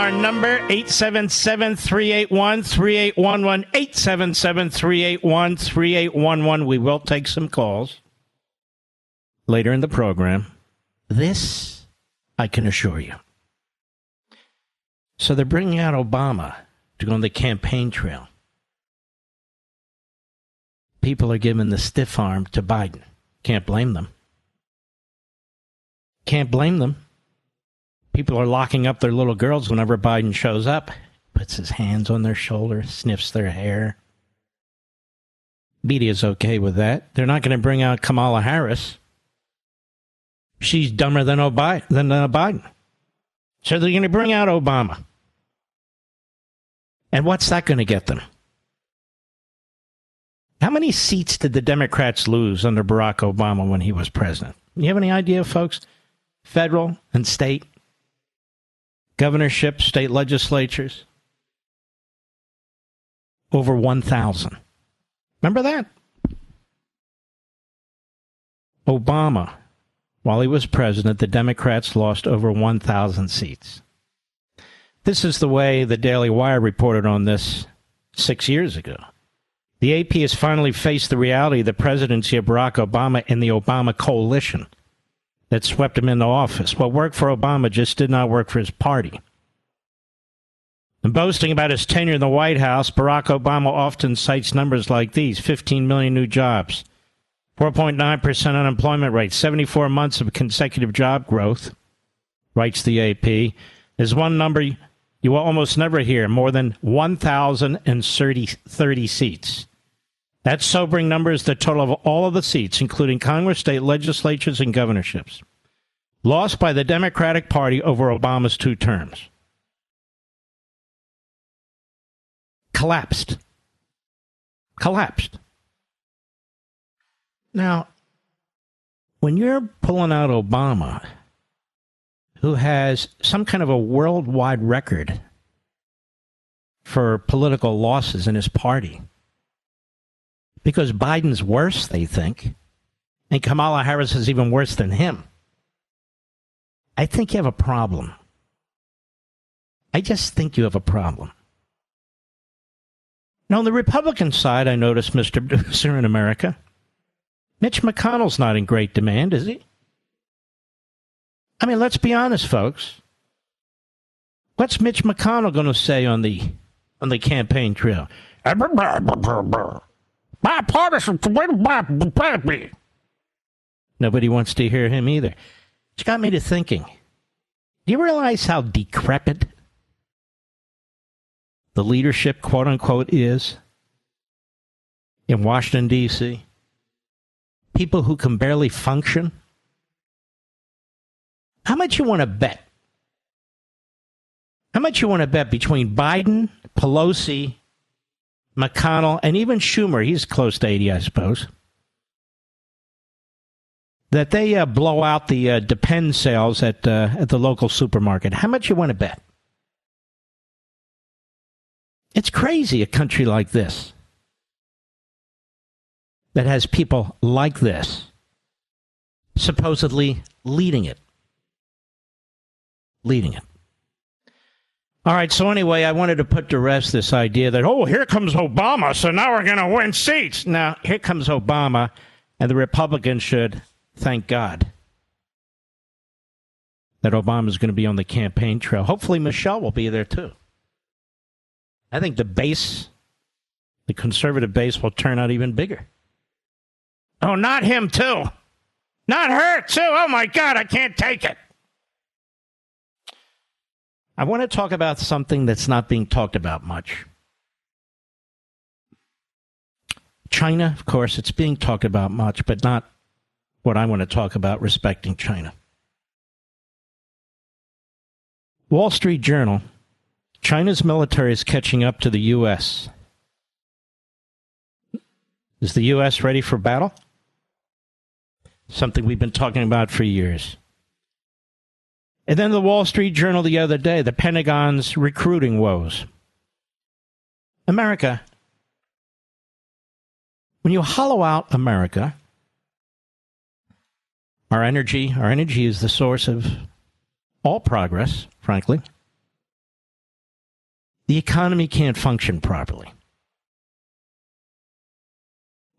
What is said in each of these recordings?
Our number 877-381-3811. 877-381-3811. We will take some calls later in the program. This, I can assure you. So they're bringing out Obama to go on the campaign trail. People are giving the stiff arm to Biden. Can't blame them. Can't blame them. People are locking up their little girls whenever Biden shows up, puts his hands on their shoulder, sniffs their hair. Media's okay with that. They're not going to bring out Kamala Harris. She's dumber than, Obi- than uh, Biden. So they're going to bring out Obama. And what's that going to get them? How many seats did the Democrats lose under Barack Obama when he was president? You have any idea, folks? Federal and state? Governorships, state legislatures. Over 1,000. Remember that? Obama, while he was president, the Democrats lost over 1,000 seats. This is the way the Daily Wire reported on this six years ago. The AP has finally faced the reality of the presidency of Barack Obama and the Obama coalition that swept him into office. What worked for Obama just did not work for his party. And boasting about his tenure in the White House, Barack Obama often cites numbers like these 15 million new jobs, 4.9% unemployment rate, 74 months of consecutive job growth, writes the AP. There's one number you will almost never hear more than 1,030 seats. That sobering number is the total of all of the seats, including Congress, state legislatures, and governorships, lost by the Democratic Party over Obama's two terms. Collapsed. Collapsed. Now, when you're pulling out Obama, who has some kind of a worldwide record for political losses in his party, because Biden's worse, they think, and Kamala Harris is even worse than him. I think you have a problem. I just think you have a problem. Now, on the Republican side, I notice, Mr. Producer in America, Mitch McConnell's not in great demand, is he? I mean, let's be honest, folks. What's Mitch McConnell going to say on the on the campaign trail? Bipartisan baby. Nobody wants to hear him either. It's got me to thinking. Do you realize how decrepit the leadership, quote unquote, is in Washington, D.C.? People who can barely function. How much you want to bet? How much you want to bet between Biden, Pelosi, McConnell, and even Schumer? He's close to 80, I suppose. That they uh, blow out the uh, Depend sales at uh, at the local supermarket. How much you want to bet? It's crazy a country like this that has people like this supposedly leading it. Leading it. All right, so anyway, I wanted to put to rest this idea that, oh, here comes Obama, so now we're going to win seats. Now, here comes Obama, and the Republicans should thank God that Obama is going to be on the campaign trail. Hopefully, Michelle will be there too. I think the base, the conservative base, will turn out even bigger. Oh, not him, too. Not her, too. Oh, my God, I can't take it. I want to talk about something that's not being talked about much. China, of course, it's being talked about much, but not what I want to talk about respecting China. Wall Street Journal China's military is catching up to the U.S. Is the U.S. ready for battle? Something we've been talking about for years. And then the Wall Street Journal the other day, the Pentagon's recruiting woes. America, when you hollow out America, our energy, our energy is the source of all progress, frankly the economy can't function properly.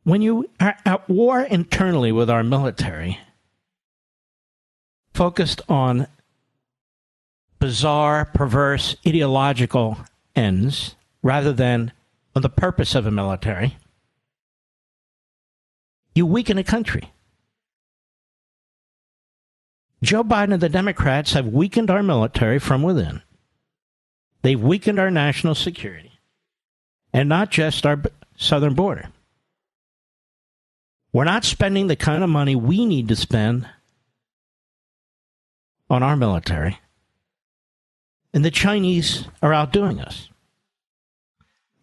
When you are at war internally with our military, focused on bizarre, perverse, ideological ends rather than on the purpose of a military, you weaken a country. Joe Biden and the Democrats have weakened our military from within. They've weakened our national security and not just our southern border. We're not spending the kind of money we need to spend on our military. And the Chinese are outdoing us.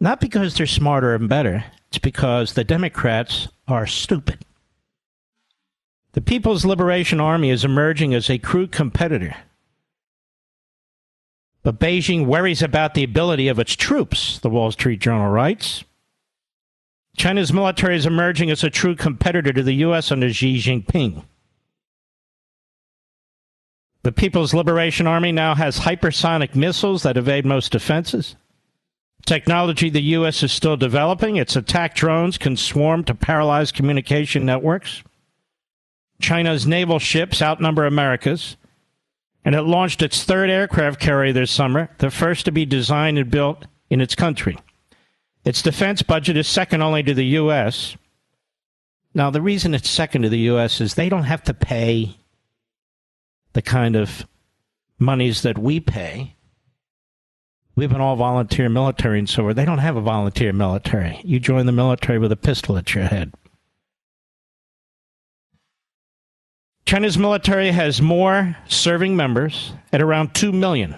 Not because they're smarter and better, it's because the Democrats are stupid. The People's Liberation Army is emerging as a crude competitor but Beijing worries about the ability of its troops, the Wall Street Journal writes. China's military is emerging as a true competitor to the U.S. under Xi Jinping. The People's Liberation Army now has hypersonic missiles that evade most defenses. Technology the U.S. is still developing. Its attack drones can swarm to paralyze communication networks. China's naval ships outnumber America's and it launched its third aircraft carrier this summer, the first to be designed and built in its country. Its defense budget is second only to the U.S. Now, the reason it's second to the U.S. is they don't have to pay the kind of monies that we pay. We have an all volunteer military and so forth. They don't have a volunteer military. You join the military with a pistol at your head. China's military has more serving members at around 2 million,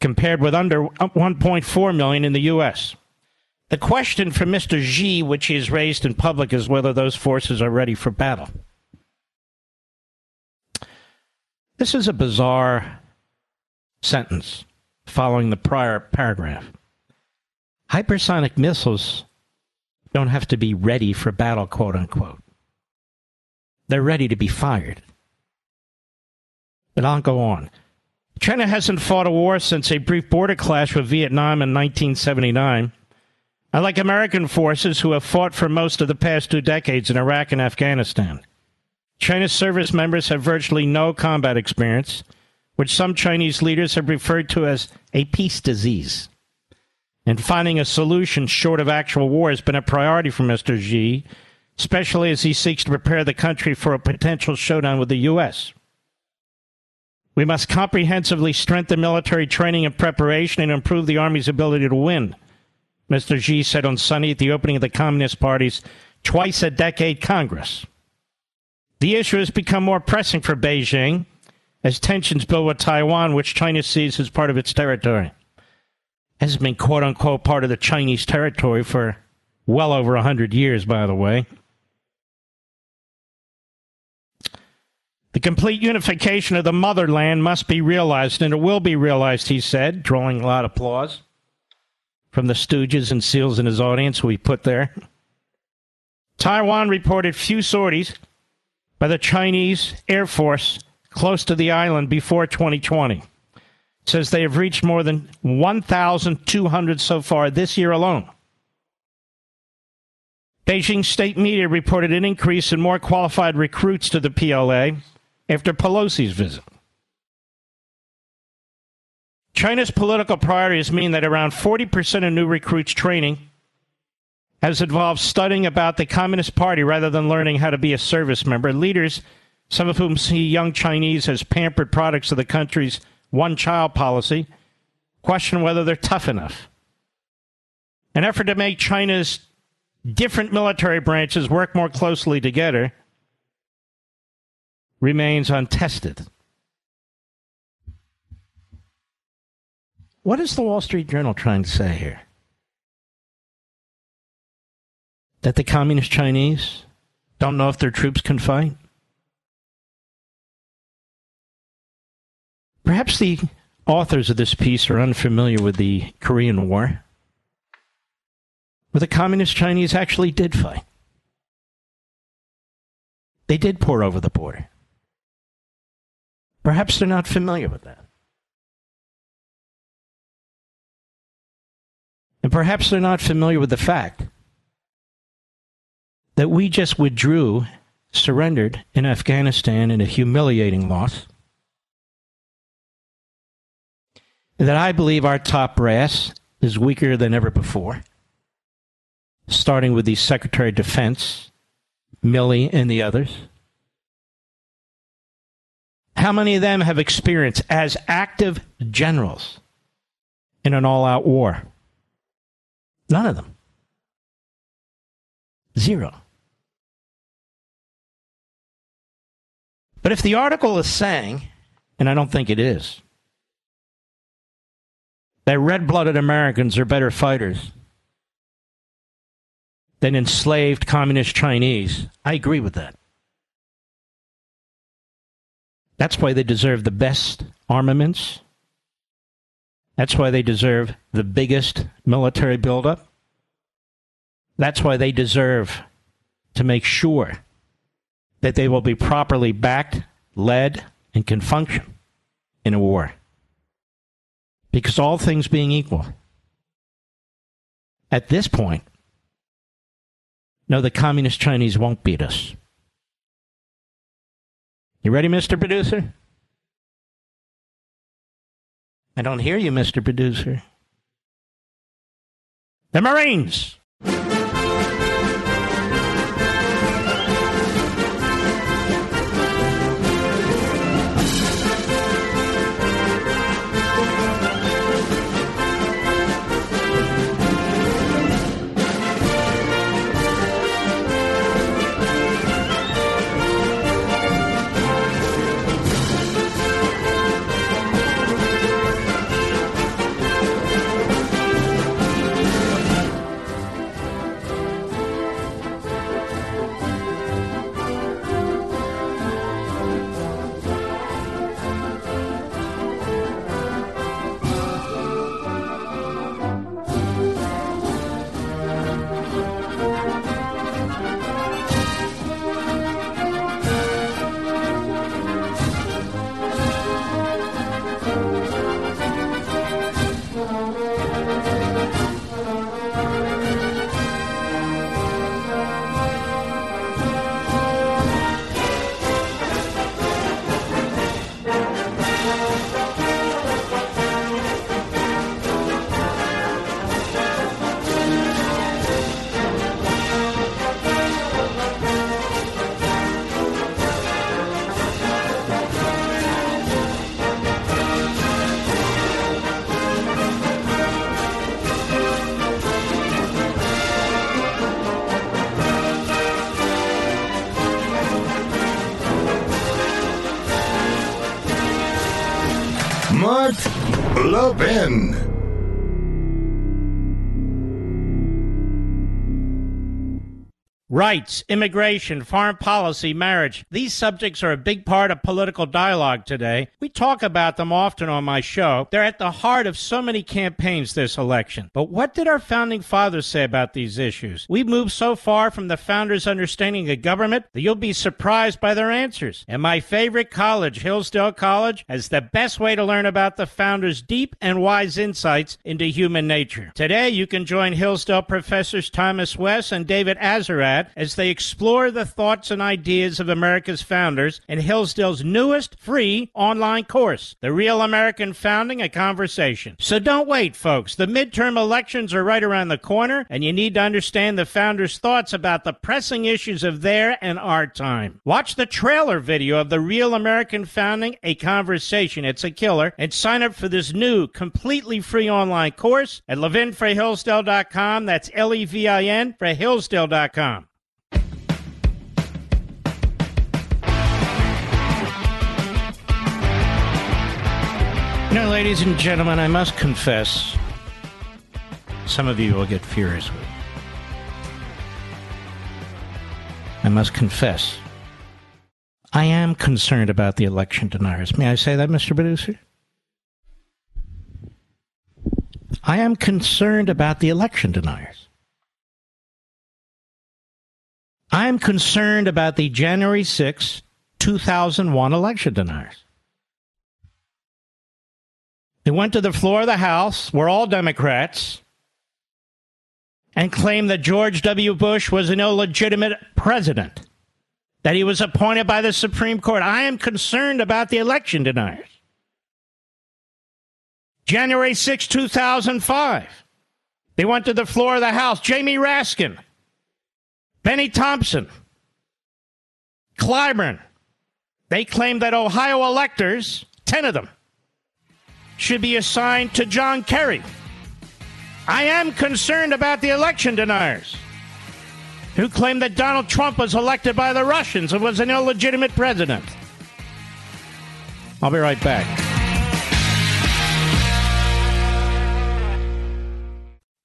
compared with under uh, 1.4 million in the U.S. The question for Mr. Xi, which he has raised in public, is whether those forces are ready for battle. This is a bizarre sentence following the prior paragraph. Hypersonic missiles don't have to be ready for battle, quote unquote. They're ready to be fired. But I'll go on. China hasn't fought a war since a brief border clash with Vietnam in 1979. Unlike American forces who have fought for most of the past two decades in Iraq and Afghanistan, China's service members have virtually no combat experience, which some Chinese leaders have referred to as a peace disease. And finding a solution short of actual war has been a priority for Mr. Xi especially as he seeks to prepare the country for a potential showdown with the U.S. We must comprehensively strengthen military training and preparation and improve the Army's ability to win, Mr. Xi said on Sunday at the opening of the Communist Party's twice a decade Congress. The issue has become more pressing for Beijing as tensions build with Taiwan, which China sees as part of its territory. Has been quote unquote part of the Chinese territory for well over a hundred years, by the way. The complete unification of the motherland must be realized, and it will be realized, he said, drawing a lot of applause from the Stooges and SEALs in his audience who he put there. Taiwan reported few sorties by the Chinese Air Force close to the island before 2020. It says they have reached more than 1,200 so far this year alone. Beijing state media reported an increase in more qualified recruits to the PLA after Pelosi's visit. China's political priorities mean that around 40% of new recruits training has involved studying about the Communist Party rather than learning how to be a service member. Leaders, some of whom see young Chinese as pampered products of the country's one child policy, question whether they're tough enough. An effort to make China's different military branches work more closely together remains untested. What is the Wall Street Journal trying to say here? That the communist Chinese don't know if their troops can fight? Perhaps the authors of this piece are unfamiliar with the Korean War, where the communist Chinese actually did fight. They did pour over the border. Perhaps they're not familiar with that. And perhaps they're not familiar with the fact that we just withdrew, surrendered in Afghanistan in a humiliating loss. That I believe our top brass is weaker than ever before, starting with the Secretary of Defense, Milley, and the others. How many of them have experience as active generals in an all out war? None of them. Zero. But if the article is saying, and I don't think it is, that red blooded Americans are better fighters than enslaved communist Chinese, I agree with that. That's why they deserve the best armaments. That's why they deserve the biggest military buildup. That's why they deserve to make sure that they will be properly backed, led, and can function in a war. Because all things being equal, at this point, no, the communist Chinese won't beat us. You ready, Mr. Producer? I don't hear you, Mr. Producer. The Marines! Rights, immigration, foreign policy, marriage. These subjects are a big part of political dialogue today. We talk about them often on my show. They're at the heart of so many campaigns this election. But what did our founding fathers say about these issues? We've moved so far from the founders' understanding of government that you'll be surprised by their answers. And my favorite college, Hillsdale College, has the best way to learn about the founders' deep and wise insights into human nature. Today, you can join Hillsdale professors Thomas West and David Azerrad as they explore the thoughts and ideas of America's founders in Hillsdale's newest free online course, The Real American Founding, a Conversation. So don't wait, folks. The midterm elections are right around the corner, and you need to understand the founders' thoughts about the pressing issues of their and our time. Watch the trailer video of The Real American Founding, a Conversation. It's a killer. And sign up for this new, completely free online course at levinforhillsdale.com. That's L E V I N for Hillsdale.com. You know, ladies and gentlemen, I must confess, some of you will get furious with me. I must confess, I am concerned about the election deniers. May I say that, Mr. Producer? I am concerned about the election deniers. I am concerned about the January 6, 2001 election deniers. They went to the floor of the House, were all Democrats, and claimed that George W. Bush was an illegitimate president, that he was appointed by the Supreme Court. I am concerned about the election deniers. January 6, 2005, they went to the floor of the House. Jamie Raskin, Bennie Thompson, Clyburn, they claimed that Ohio electors, 10 of them, should be assigned to John Kerry. I am concerned about the election deniers who claim that Donald Trump was elected by the Russians and was an illegitimate president. I'll be right back.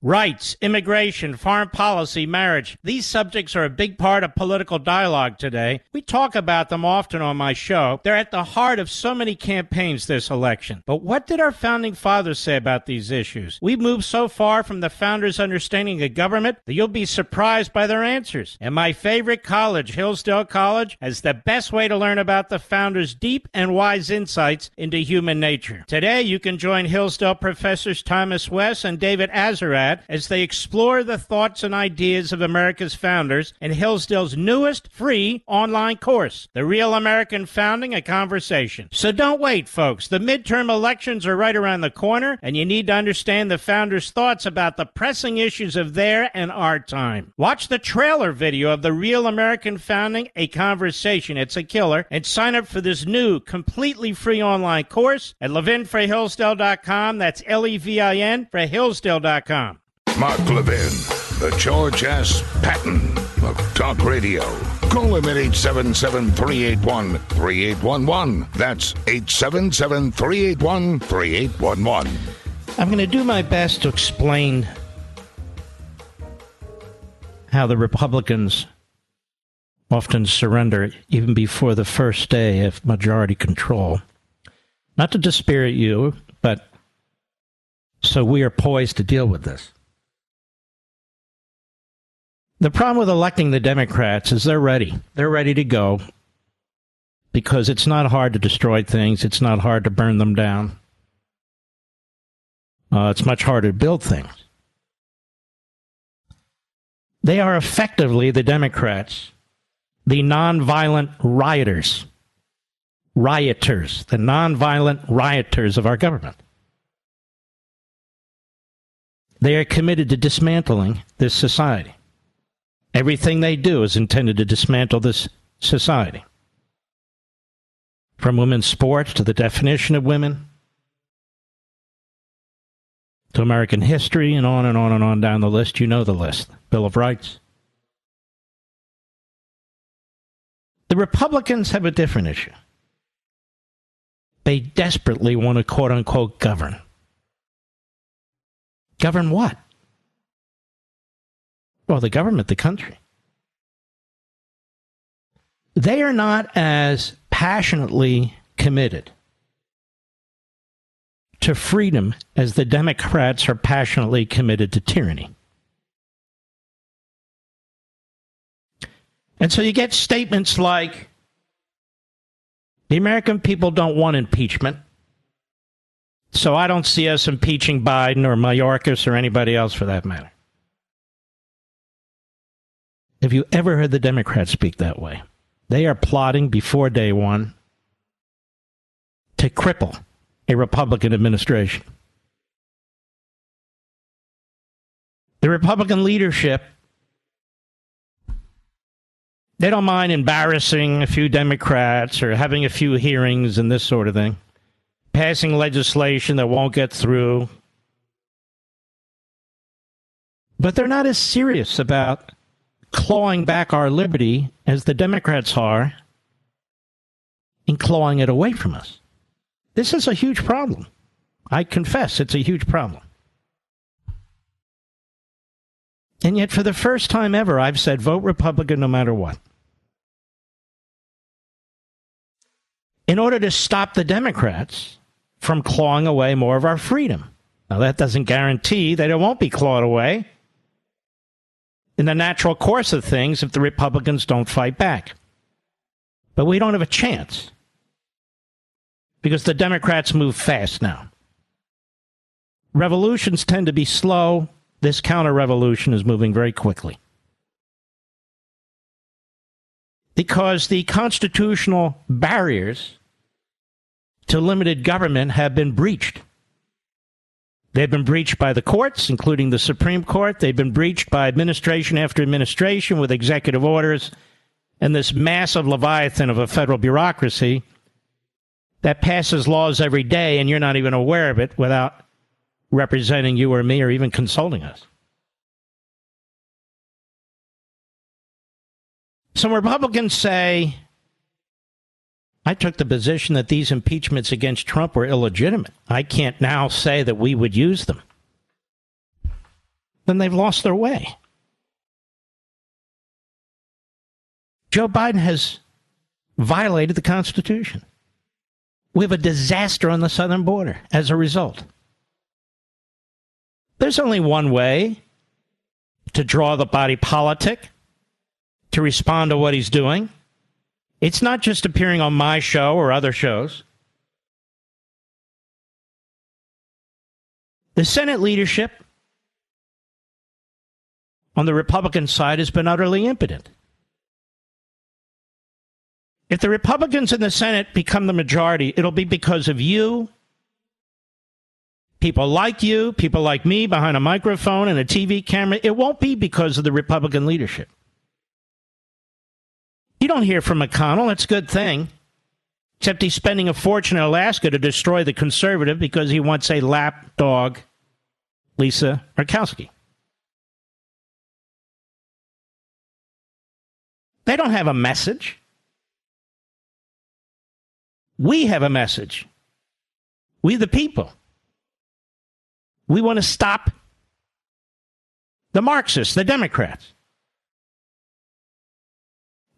Rights, immigration, foreign policy, marriage. These subjects are a big part of political dialogue today. We talk about them often on my show. They're at the heart of so many campaigns this election. But what did our founding fathers say about these issues? We've moved so far from the founders' understanding of government that you'll be surprised by their answers. And my favorite college, Hillsdale College, has the best way to learn about the founders' deep and wise insights into human nature. Today, you can join Hillsdale professors Thomas West and David As they explore the thoughts and ideas of America's founders in Hillsdale's newest free online course, The Real American Founding, a Conversation. So don't wait, folks. The midterm elections are right around the corner, and you need to understand the founders' thoughts about the pressing issues of their and our time. Watch the trailer video of The Real American Founding, a Conversation. It's a killer. And sign up for this new, completely free online course at levinforhillsdale.com. That's L E V I N for Hillsdale.com. Mark Levin, the George S. Patton of Talk Radio. Call him at 877 381 3811. That's 877 381 3811. I'm going to do my best to explain how the Republicans often surrender even before the first day of majority control. Not to dispirit you, but so we are poised to deal with this. The problem with electing the Democrats is they're ready. They're ready to go because it's not hard to destroy things, it's not hard to burn them down. Uh, it's much harder to build things. They are effectively the Democrats, the nonviolent rioters, rioters, the nonviolent rioters of our government. They are committed to dismantling this society. Everything they do is intended to dismantle this society. From women's sports to the definition of women, to American history, and on and on and on down the list. You know the list Bill of Rights. The Republicans have a different issue. they desperately want to quote unquote govern. Govern what? Well, the government, the country. They are not as passionately committed to freedom as the Democrats are passionately committed to tyranny. And so you get statements like the American people don't want impeachment. So I don't see us impeaching Biden or Mayorkas or anybody else for that matter. Have you ever heard the Democrats speak that way? They are plotting before day one to cripple a Republican administration. The Republican leadership, they don't mind embarrassing a few Democrats or having a few hearings and this sort of thing, passing legislation that won't get through. But they're not as serious about clawing back our liberty as the Democrats are in clawing it away from us. This is a huge problem. I confess it's a huge problem. And yet, for the first time ever, I've said vote Republican no matter what. In order to stop the Democrats from clawing away more of our freedom. Now, that doesn't guarantee that it won't be clawed away in the natural course of things if the Republicans don't fight back. But we don't have a chance because the Democrats move fast now. Revolutions tend to be slow. This counter revolution is moving very quickly. Because the constitutional barriers to limited government have been breached. They've been breached by the courts, including the Supreme Court. They've been breached by administration after administration with executive orders and this massive leviathan of a federal bureaucracy that passes laws every day and you're not even aware of it without representing you or me or even consulting us. Some Republicans say, I took the position that these impeachments against Trump were illegitimate. I can't now say that we would use them. Then they've lost their way. Joe Biden has violated the Constitution. We have a disaster on the southern border as a result. There's only one way to draw the body politic to respond to what he's doing. It's not just appearing on my show or other shows. The Senate leadership on the Republican side has been utterly impotent. If the Republicans in the Senate become the majority, it'll be because of you, people like you, people like me behind a microphone and a TV camera. It won't be because of the Republican leadership. You don't hear from McConnell. That's a good thing. Except he's spending a fortune in Alaska to destroy the conservative because he wants a lapdog, Lisa Murkowski. They don't have a message. We have a message. We, the people. We want to stop the Marxists, the Democrats.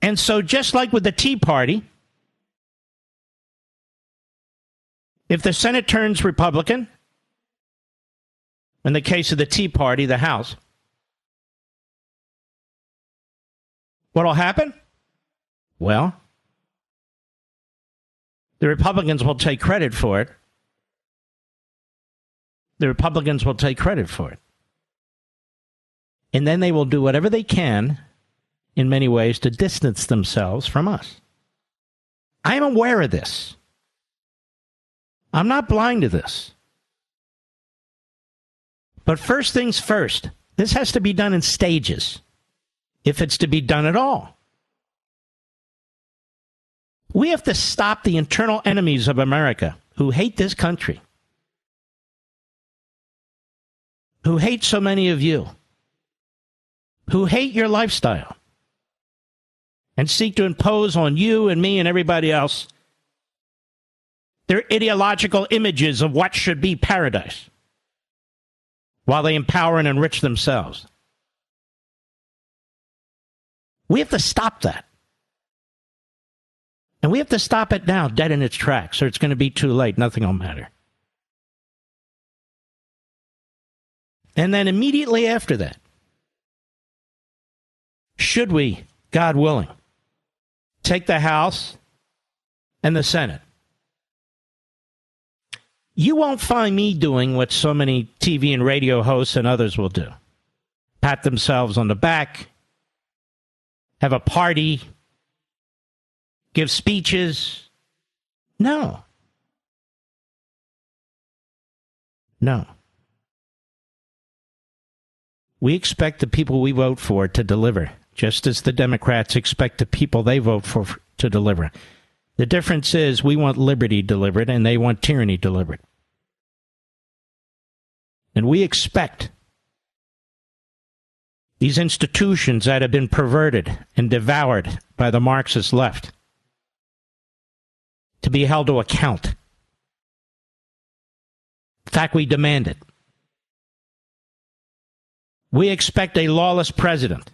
And so, just like with the Tea Party, if the Senate turns Republican, in the case of the Tea Party, the House, what'll happen? Well, the Republicans will take credit for it. The Republicans will take credit for it. And then they will do whatever they can, in many ways, to distance themselves from us. I am aware of this. I'm not blind to this. But first things first, this has to be done in stages, if it's to be done at all. We have to stop the internal enemies of America who hate this country, who hate so many of you, who hate your lifestyle, and seek to impose on you and me and everybody else their ideological images of what should be paradise while they empower and enrich themselves. We have to stop that. And we have to stop it now, dead in its tracks, or it's going to be too late. Nothing will matter. And then immediately after that, should we, God willing, take the House and the Senate? You won't find me doing what so many TV and radio hosts and others will do pat themselves on the back, have a party, give speeches. No. No. We expect the people we vote for to deliver, just as the Democrats expect the people they vote for to deliver. The difference is we want liberty delivered and they want tyranny delivered. And we expect these institutions that have been perverted and devoured by the Marxist left to be held to account. In fact, we demand it. We expect a lawless president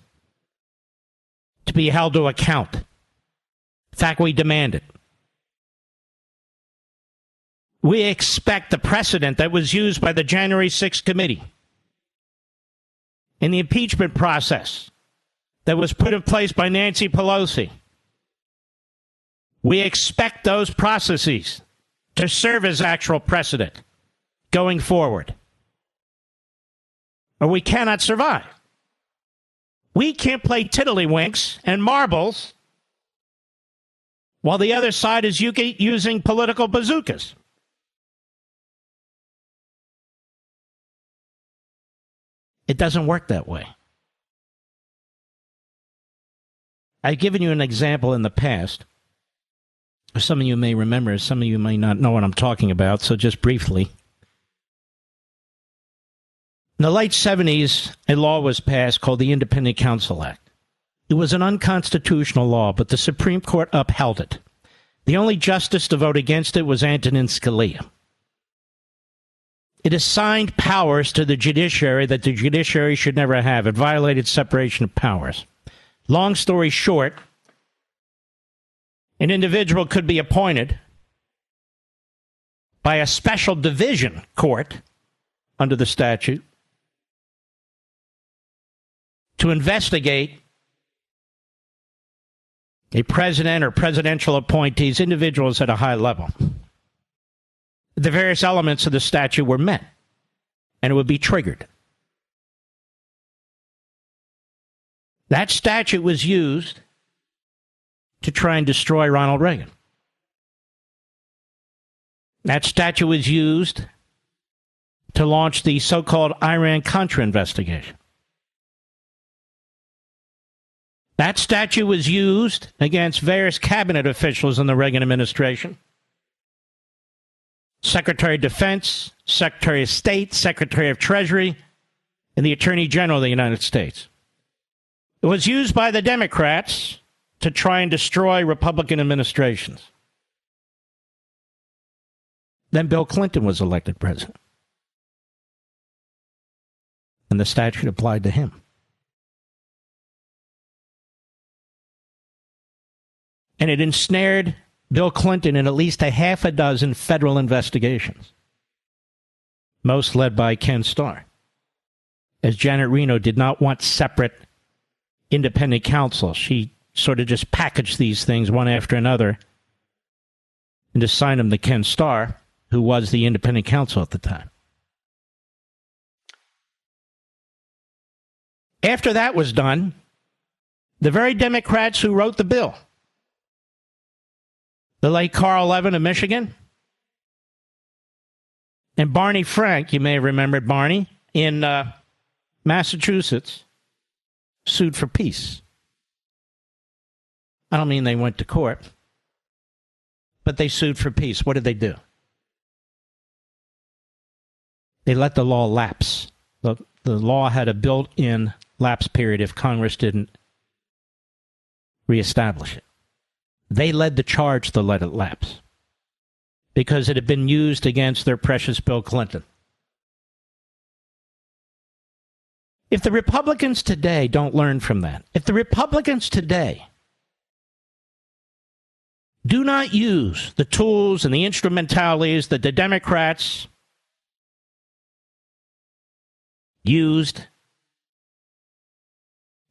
to be held to account. In fact, we demand it. We expect the precedent that was used by the January 6th committee in the impeachment process that was put in place by Nancy Pelosi. We expect those processes to serve as actual precedent going forward or we cannot survive. We can't play tiddlywinks and marbles while the other side is using political bazookas. It doesn't work that way. I've given you an example in the past. Some of you may remember, some of you may not know what I'm talking about, so just briefly. In the late 70s, a law was passed called the Independent Counsel Act. It was an unconstitutional law, but the Supreme Court upheld it. The only justice to vote against it was Antonin Scalia. It assigned powers to the judiciary that the judiciary should never have. It violated separation of powers. Long story short, an individual could be appointed by a special division court under the statute to investigate a president or presidential appointees, individuals at a high level. The various elements of the statute were met, and it would be triggered. That statute was used to try and destroy Ronald Reagan. That statute was used to launch the so called Iran Contra investigation. That statute was used against various cabinet officials in the Reagan administration Secretary of Defense, Secretary of State, Secretary of Treasury, and the Attorney General of the United States. It was used by the Democrats to try and destroy Republican administrations. Then Bill Clinton was elected president. And the statute applied to him. And it ensnared Bill Clinton in at least a half a dozen federal investigations, most led by Ken Starr, as Janet Reno did not want separate independent counsel. She sort of just packaged these things one after another and assigned them to Ken Starr, who was the independent counsel at the time. After that was done, the very Democrats who wrote the bill the late Carl Levin of Michigan, and Barney Frank, you may remember Barney, in uh, Massachusetts, sued for peace. I don't mean they went to court, but they sued for peace. What did they do? They let the law lapse. The, the law had a built in lapse period if Congress didn't reestablish it. They led the charge to let it lapse. because it had been used against their precious Bill Clinton. If the Republicans today don't learn from that, if the Republicans today do not use the tools and the instrumentalities that the Democrats used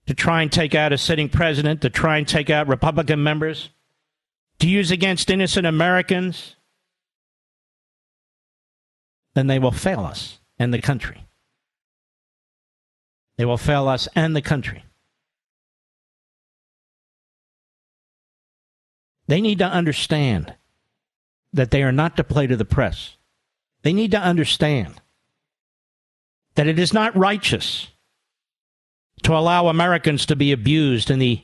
to try and take out a sitting president, to try and take out Republican members, to use against innocent Americans, then they will fail us and the country. They will fail us and the country. They need to understand that they are not to play to the press. They need to understand that it is not righteous to allow Americans to be abused and the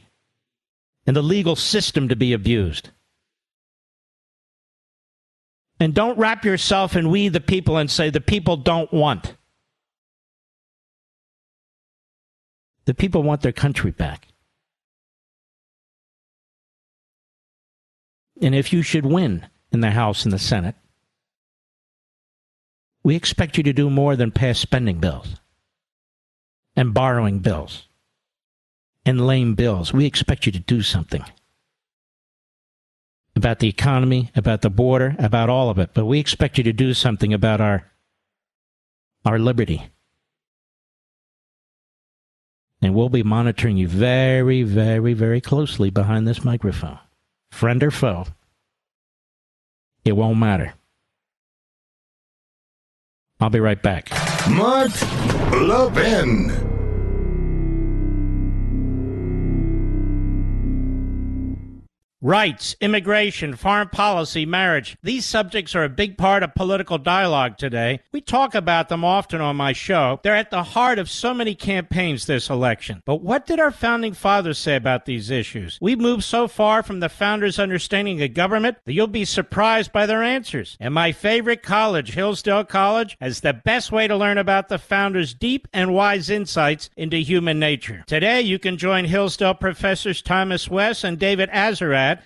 and the legal system to be abused. And don't wrap yourself in we the people and say the people don't want. The people want their country back. And if you should win in the House and the Senate, we expect you to do more than pass spending bills and borrowing bills and lame bills. We expect you to do something about the economy, about the border, about all of it. But we expect you to do something about our our liberty. And we'll be monitoring you very, very, very closely behind this microphone friend or foe, it won't matter. I'll be right back. Mark Levin. Rights, immigration, foreign policy, marriage. These subjects are a big part of political dialogue today. We talk about them often on my show. They're at the heart of so many campaigns this election. But what did our founding fathers say about these issues? We've moved so far from the founders' understanding of government that you'll be surprised by their answers. And my favorite college, Hillsdale College, has the best way to learn about the founders' deep and wise insights into human nature. Today, you can join Hillsdale professors Thomas West and David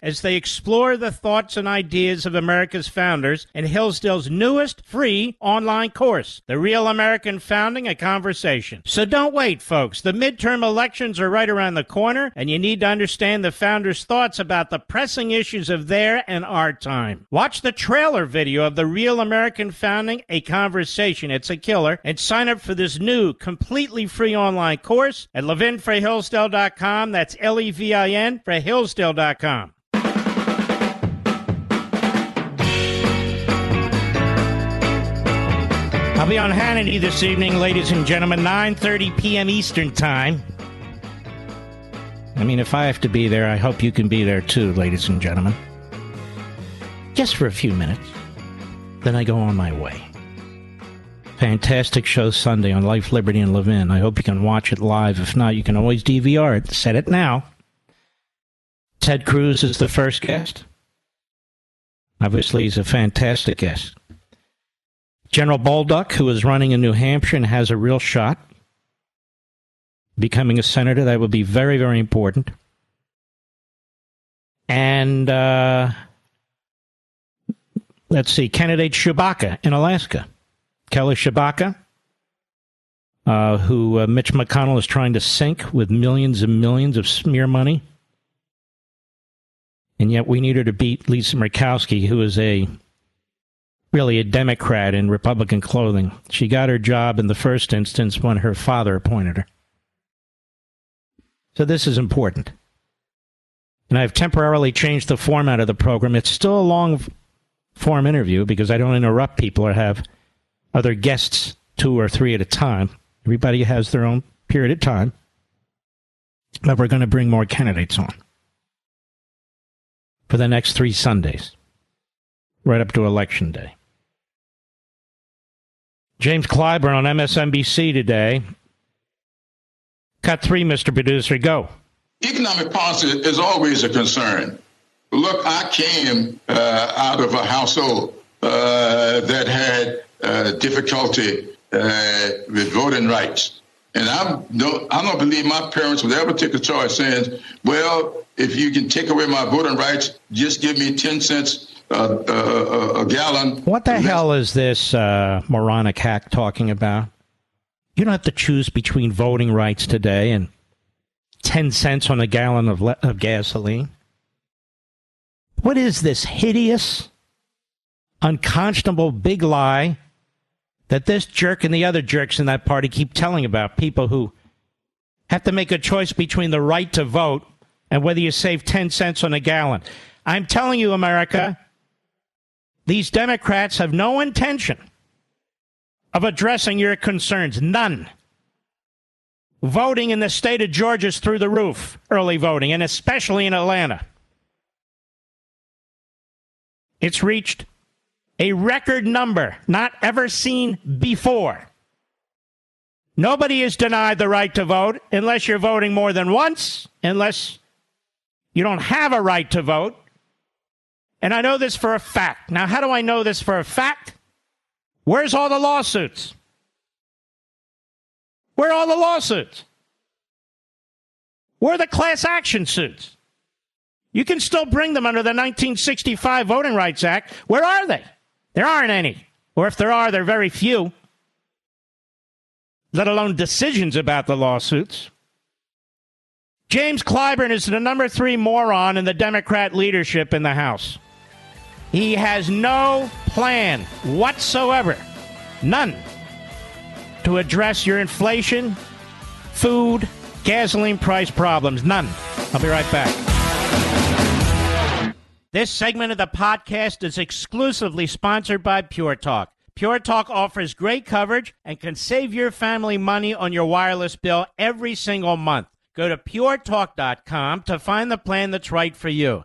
As they explore the thoughts and ideas of America's founders in Hillsdale's newest free online course, The Real American Founding, a Conversation. So don't wait, folks. The midterm elections are right around the corner, and you need to understand the founders' thoughts about the pressing issues of their and our time. Watch the trailer video of The Real American Founding, a Conversation. It's a killer. And sign up for this new, completely free online course at levinforhillsdale.com. That's L E V I N for Hillsdale.com. I'll be on Hannity this evening, ladies and gentlemen, 9:30 p.m. Eastern Time. I mean, if I have to be there, I hope you can be there too, ladies and gentlemen. Just for a few minutes. Then I go on my way. Fantastic show Sunday on Life, Liberty, and Levin. I hope you can watch it live. If not, you can always DVR it. Set it now. Ted Cruz is the first guest. Obviously, he's a fantastic guest. General Bolduc, who is running in New Hampshire and has a real shot becoming a senator, that would be very, very important. And uh, let's see, candidate Tshibaka in Alaska, Kelly Tshibaka, uh, who uh, Mitch McConnell is trying to sink with millions and millions of smear money. And yet we need her to beat Lisa Murkowski, who is a really a Democrat in Republican clothing. She got her job in the first instance when her father appointed her. So this is important. And I've temporarily changed the format of the program. It's still a long form interview because I don't interrupt people or have other guests two or three at a time. Everybody has their own period of time. But we're going to bring more candidates on for the next three Sundays, right up to Election Day. James Clyburn on MSNBC today. Cut three, Mr. Producer. Go. Economic policy is always a concern. Look, I came uh, out of a household uh, that had uh, difficulty uh, with voting rights. And I don't, I don't believe my parents would ever take a charge saying, well, if you can take away my voting rights, just give me 10 cents a, a, gallon. What the hell is this uh, moronic hack talking about? You don't have to choose between voting rights today and 10 cents on a gallon of, le- of gasoline. What is this hideous, unconscionable big lie that this jerk and the other jerks in that party keep telling about people who have to make a choice between the right to vote and whether you save 10 cents on a gallon. I'm telling you, America, these Democrats have no intention of addressing your concerns. None. Voting in the state of Georgia is through the roof, early voting, and especially in Atlanta. It's reached a record number not ever seen before. Nobody is denied the right to vote unless you're voting more than once, unless you don't have a right to vote. And I know this for a fact. Now, how do I know this for a fact? Where's all the lawsuits? Where are all the lawsuits? Where are the class action suits? You can still bring them under the 1965 Voting Rights Act. Where are they? There aren't any. Or if there are, they're very few, let alone decisions about the lawsuits. James Clyburn is the number three moron in the Democrat leadership in the House. He has no plan whatsoever, none, to address your inflation, food, gasoline price problems. None. I'll be right back. This segment of the podcast is exclusively sponsored by Pure Talk. Pure Talk offers great coverage and can save your family money on your wireless bill every single month. Go to puretalk.com to find the plan that's right for you.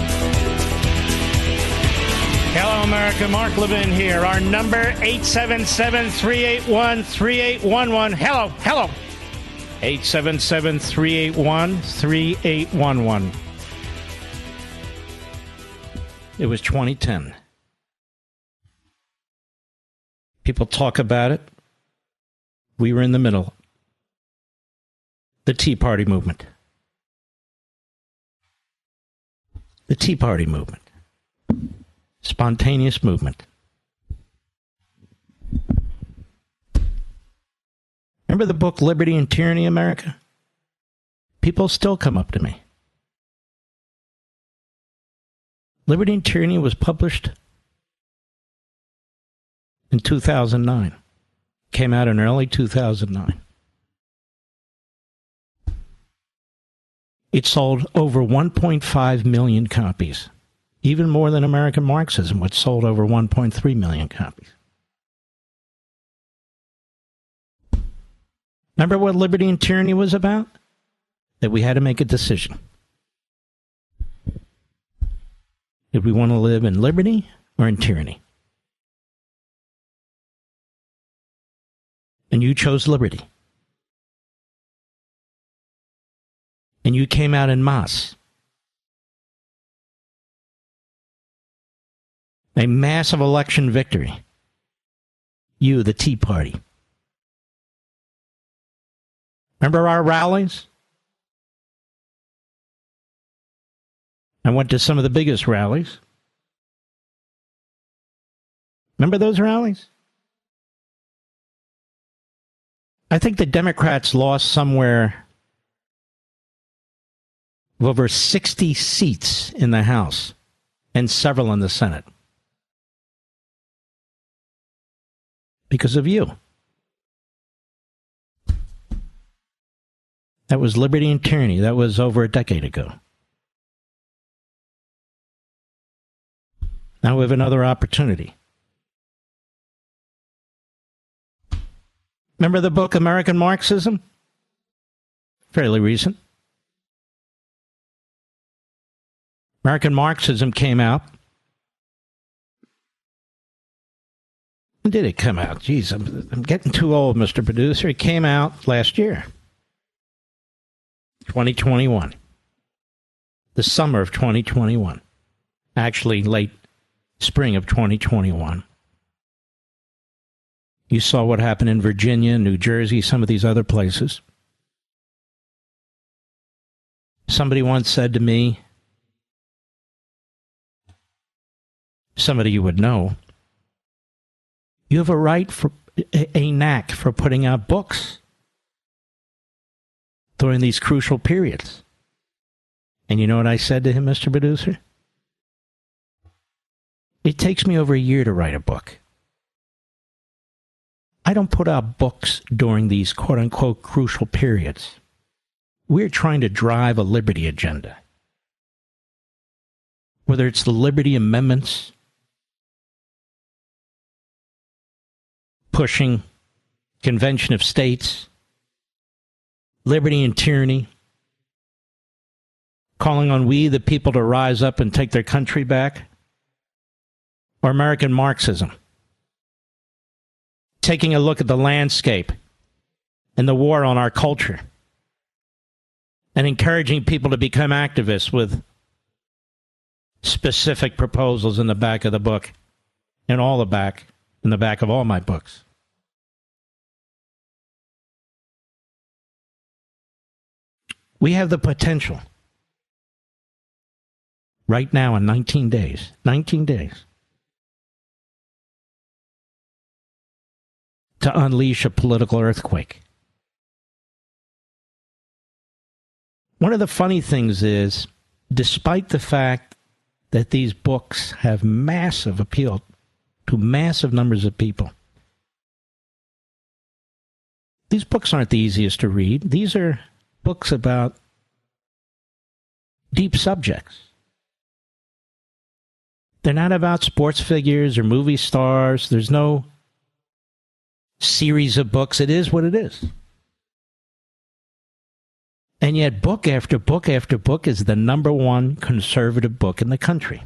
Hello, America. Mark Levin here. Our number, 877-381-3811. Hello, hello. 877-381-3811. It was 2010. People talk about it. We were in the middle. The Tea Party movement. The Tea Party movement spontaneous movement. Remember the book Liberty and Tyranny, America? People still come up to me. Liberty and Tyranny was published in 2009. Came out in early 2009. It sold over 1.5 million copies even more than American Marxism, which sold over 1.3 million copies. Remember what liberty and tyranny was about? That we had to make a decision. Did we want to live in liberty or in tyranny? And you chose liberty. And you came out in mass. A massive election victory. You, the Tea Party. Remember our rallies? I went to some of the biggest rallies. Remember those rallies? I think the Democrats lost somewhere of over 60 seats in the House and several in the Senate. Because of you. That was liberty and tyranny. That was over a decade ago. Now we have another opportunity. Remember the book American Marxism? Fairly recent. American Marxism came out When did it come out? Jeez, I'm, I'm getting too old, Mr. Producer. It came out last year, 2021, the summer of 2021, actually late spring of 2021. You saw what happened in Virginia, New Jersey, some of these other places. Somebody once said to me, somebody you would know, you have a right for a knack for putting out books during these crucial periods. And you know what I said to him, Mr. Producer? It takes me over a year to write a book. I don't put out books during these quote unquote crucial periods. We're trying to drive a liberty agenda. Whether it's the Liberty Amendments, pushing Convention of States, liberty and tyranny, calling on we, the people, to rise up and take their country back, or American Marxism taking a look at the landscape and the war on our culture and encouraging people to become activists with specific proposals in the back of the book and all the back in the back of all my books. We have the potential right now in 19 days, 19 days, to unleash a political earthquake. One of the funny things is, despite the fact that these books have massive appeal to massive numbers of people, these books aren't the easiest to read. These are books about deep subjects. They're not about sports figures or movie stars. There's no series of books. It is what it is. And yet, book after book after book is the number one conservative book in the country.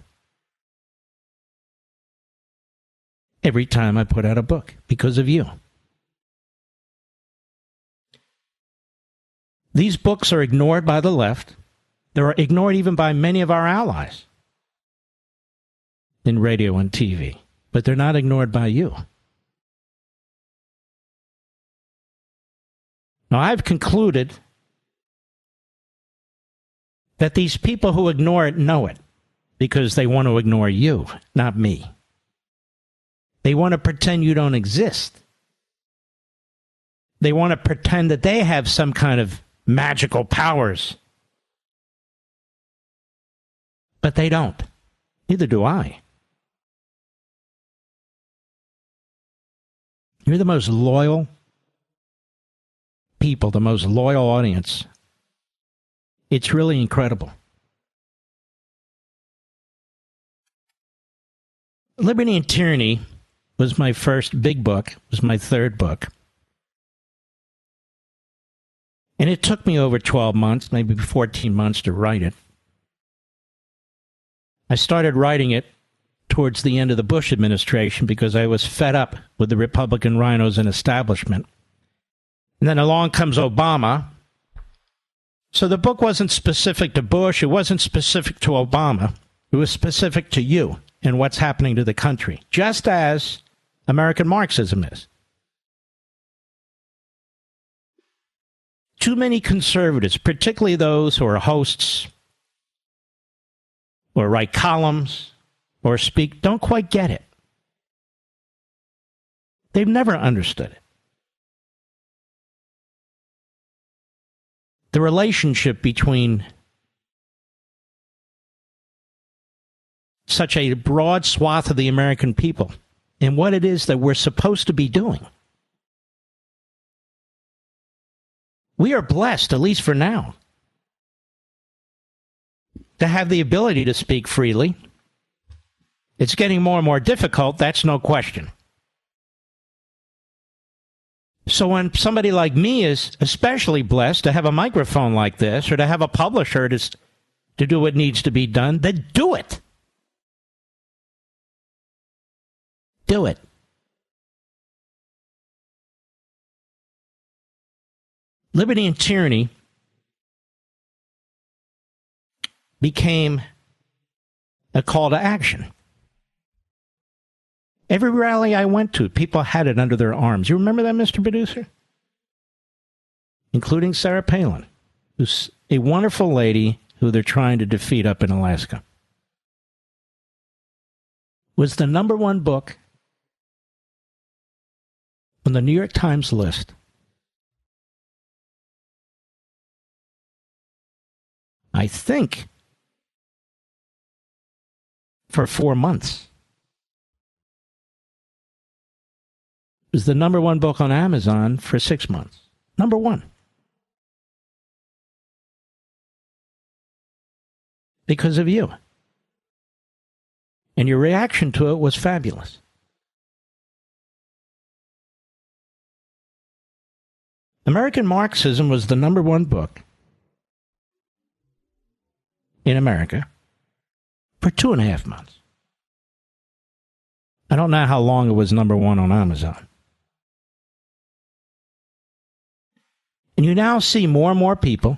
Every time I put out a book because of you. These books are ignored by the left. They're ignored even by many of our allies in radio and TV, but they're not ignored by you. Now, I've concluded that these people who ignore it know it because they want to ignore you, not me. They want to pretend you don't exist. They want to pretend that they have some kind of magical powers. But they don't. Neither do I. You're the most loyal people, the most loyal audience. It's really incredible. Liberty and Tyranny was my first big book, was my third book. And it took me over 12 months, maybe 14 months to write it. I started writing it towards the end of the Bush administration because I was fed up with the Republican RINOs and establishment. And then along comes Obama. So the book wasn't specific to Bush, it wasn't specific to Obama, it was specific to you and what's happening to the country, just as American Marxism is. Too many conservatives, particularly those who are hosts or write columns or speak, don't quite get it. They've never understood it. the relationship between such a broad swath of the American people and what it is that we're supposed to be doing. We are blessed, at least for now, to have the ability to speak freely. It's getting more and more difficult, that's no question. So when somebody like me is especially blessed to have a microphone like this or to have a publisher to, to do what needs to be done, then do it. Do it. Liberty and tyranny became a call to action. Every rally I went to, people had it under their arms. You remember that, Mr. Producer? Including Sarah Palin, who's a wonderful lady who they're trying to defeat up in Alaska. Was the number one book on the New York Times list. I think for four months. It was the number one book on Amazon for six months. Number one. Because of you. And your reaction to it was fabulous. American Marxism was the number one book in America for two and a half months. I don't know how long it was number one on Amazon. And you now see more and more people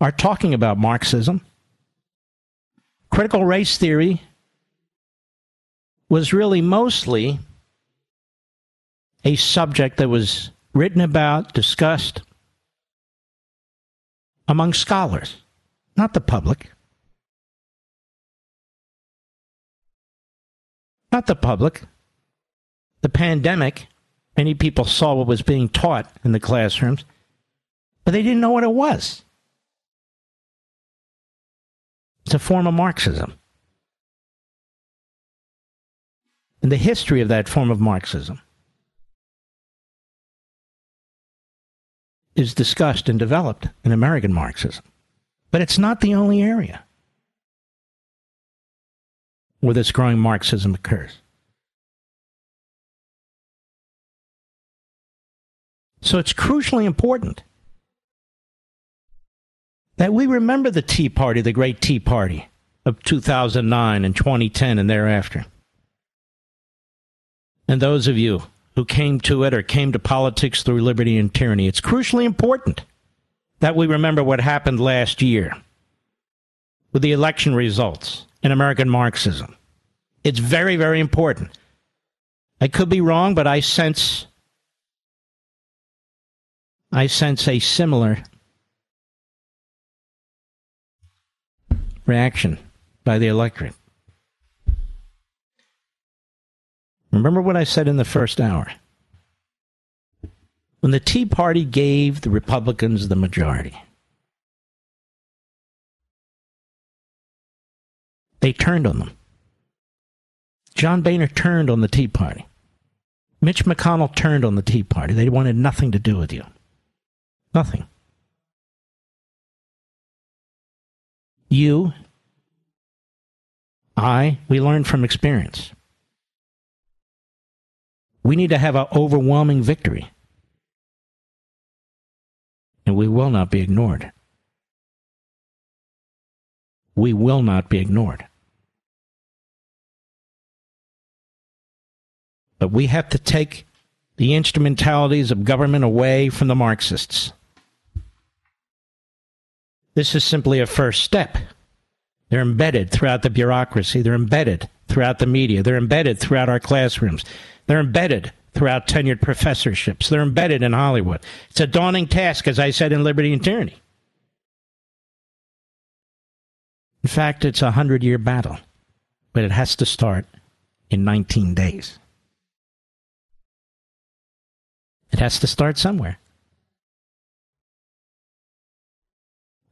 are talking about Marxism. Critical race theory was really mostly a subject that was written about, discussed among scholars, not the public. Not the public. The pandemic, many people saw what was being taught in the classrooms, but they didn't know what it was. It's a form of Marxism. And the history of that form of Marxism is discussed and developed in American Marxism. But it's not the only area where this growing Marxism occurs. So it's crucially important that we remember the Tea Party, the great Tea Party of 2009 and 2010 and thereafter. And those of you who came to it or came to politics through liberty and tyranny. It's crucially important that we remember what happened last year with the election results in American Marxism. It's very, very important. I could be wrong, but I sense I sense a similar reaction by the electorate. Remember what I said in the first hour. When the Tea Party gave the Republicans the majority, they turned on them. John Boehner turned on the Tea Party. Mitch McConnell turned on the Tea Party. They wanted nothing to do with you. Nothing. You, I, we learned from experience. We need to have an overwhelming victory. And we will not be ignored. We will not be ignored. We have to take the instrumentalities of government away from the Marxists. This is simply a first step. They're embedded throughout the bureaucracy. They're embedded throughout the media. They're embedded throughout our classrooms. They're embedded throughout tenured professorships. They're embedded in Hollywood. It's a daunting task, as I said in Liberty and Tyranny. In fact, it's a hundred year battle, but it has to start in 19 days. It has to start somewhere.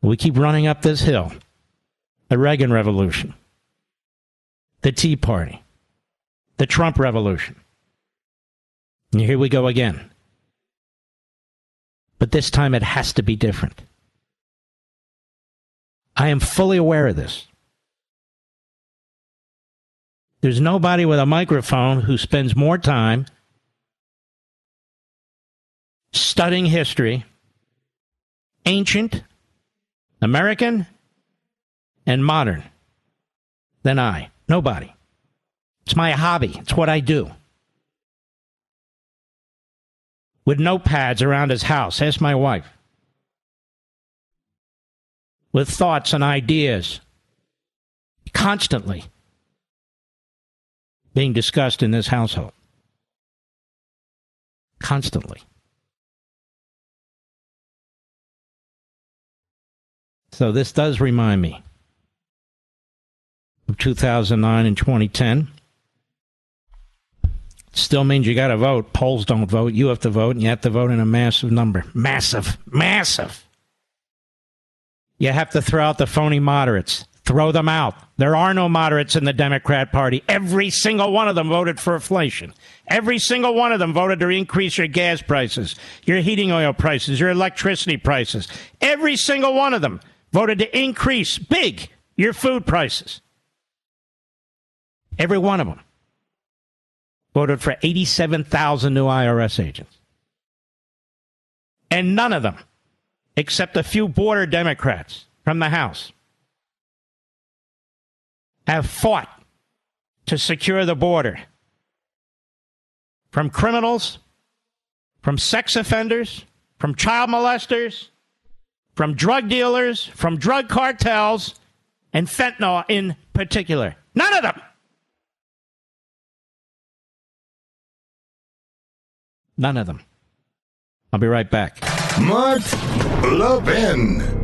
We keep running up this hill. The Reagan Revolution, the Tea Party, the Trump Revolution. And here we go again. But this time it has to be different. I am fully aware of this. There's nobody with a microphone who spends more time studying history, ancient, American, and modern, than I. Nobody. It's my hobby, it's what I do with notepads around his house. Ask my wife. with thoughts and ideas constantly being discussed in this household. Constantly. So this does remind me of 2009 and 2010. Still means you got to vote. Polls don't vote. You have to vote, and you have to vote in a massive number. Massive. Massive. You have to throw out the phony moderates. Throw them out. There are no moderates in the Democrat Party. Every single one of them voted for inflation. Every single one of them voted to increase your gas prices, your heating oil prices, your electricity prices. Every single one of them voted to increase big your food prices. Every one of them voted for 87,000 new IRS agents. And none of them, except a few border Democrats from the House, have fought to secure the border from criminals, from sex offenders, from child molesters, from drug dealers, from drug cartels, and fentanyl in particular. None of them. None of them. I'll be right back. Mark Levin.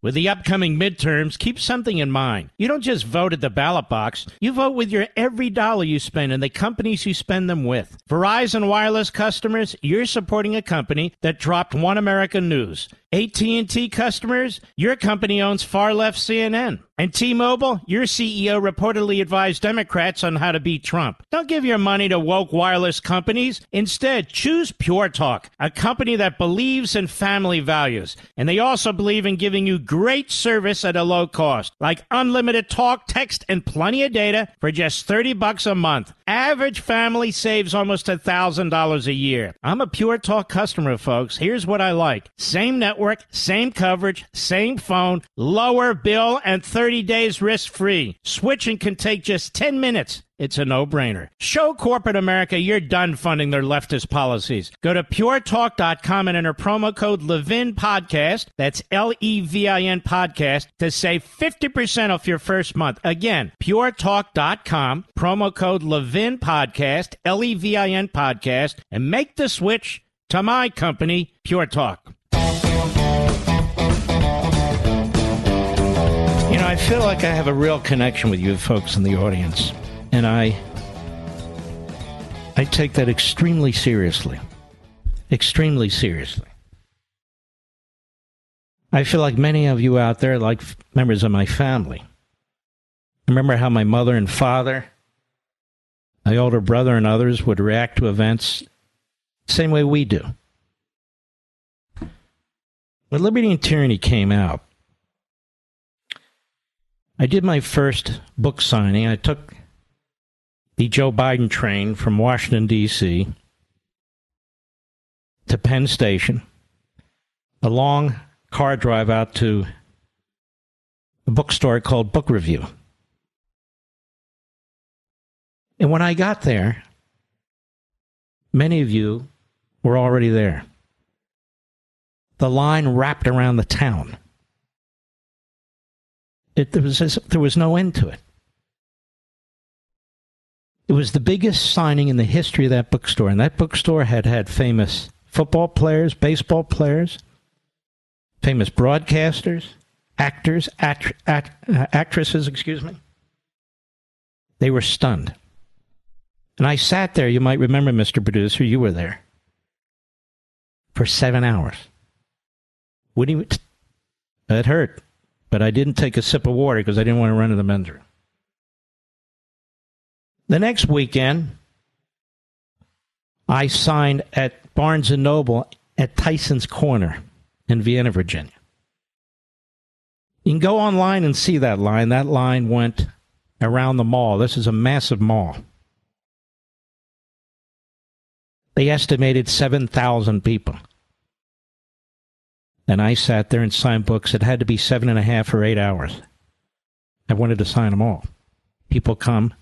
With the upcoming midterms, keep something in mind. You don't just vote at the ballot box, you vote with your every dollar you spend and the companies you spend them with. Verizon Wireless customers, you're supporting a company that dropped One American News. AT&T customers, your company owns far left CNN. And T-Mobile, your CEO reportedly advised Democrats on how to beat Trump. Don't give your money to woke wireless companies. Instead, choose Pure Talk, a company that believes in family values. And they also believe in giving you great service at a low cost, like unlimited talk, text, and plenty of data for just 30 bucks a month. Average family saves almost $1,000 a year. I'm a Pure Talk customer, folks. Here's what I like. Same network, same coverage, same phone, lower bill, and 30 days risk free. Switching can take just 10 minutes. It's a no brainer. Show corporate America you're done funding their leftist policies. Go to puretalk.com and enter promo code Levin Podcast. That's L E V I N Podcast to save 50% off your first month. Again, puretalk.com, promo code Levin Podcast, L E V I N Podcast, and make the switch to my company, Pure Talk. I feel like I have a real connection with you folks in the audience and I I take that extremely seriously. Extremely seriously. I feel like many of you out there, like members of my family. Remember how my mother and father, my older brother, and others would react to events same way we do. When Liberty and Tyranny came out, I did my first book signing. I took the Joe Biden train from Washington, D.C. to Penn Station, a long car drive out to a bookstore called Book Revue. And when I got there, many of you were already there. The line wrapped around the town. It, there, was, there was no end to it. It was the biggest signing in the history of that bookstore, and that bookstore had had famous football players, baseball players, famous broadcasters, actors, act, act, uh, actresses, excuse me. They were stunned. And I sat there, you might remember, Mr. Producer, you were there, for seven hours. Wouldn't even, it hurt, but I didn't take a sip of water because I didn't want to run to the men's room. The next weekend, I signed at Barnes and Noble at Tyson's Corner in Vienna, Virginia. You can go online and see that line. That line went around the mall. This is a massive mall. They estimated 7,000 people. And I sat there and signed books. It had to be seven and a half or eight hours. I wanted to sign them all. People come,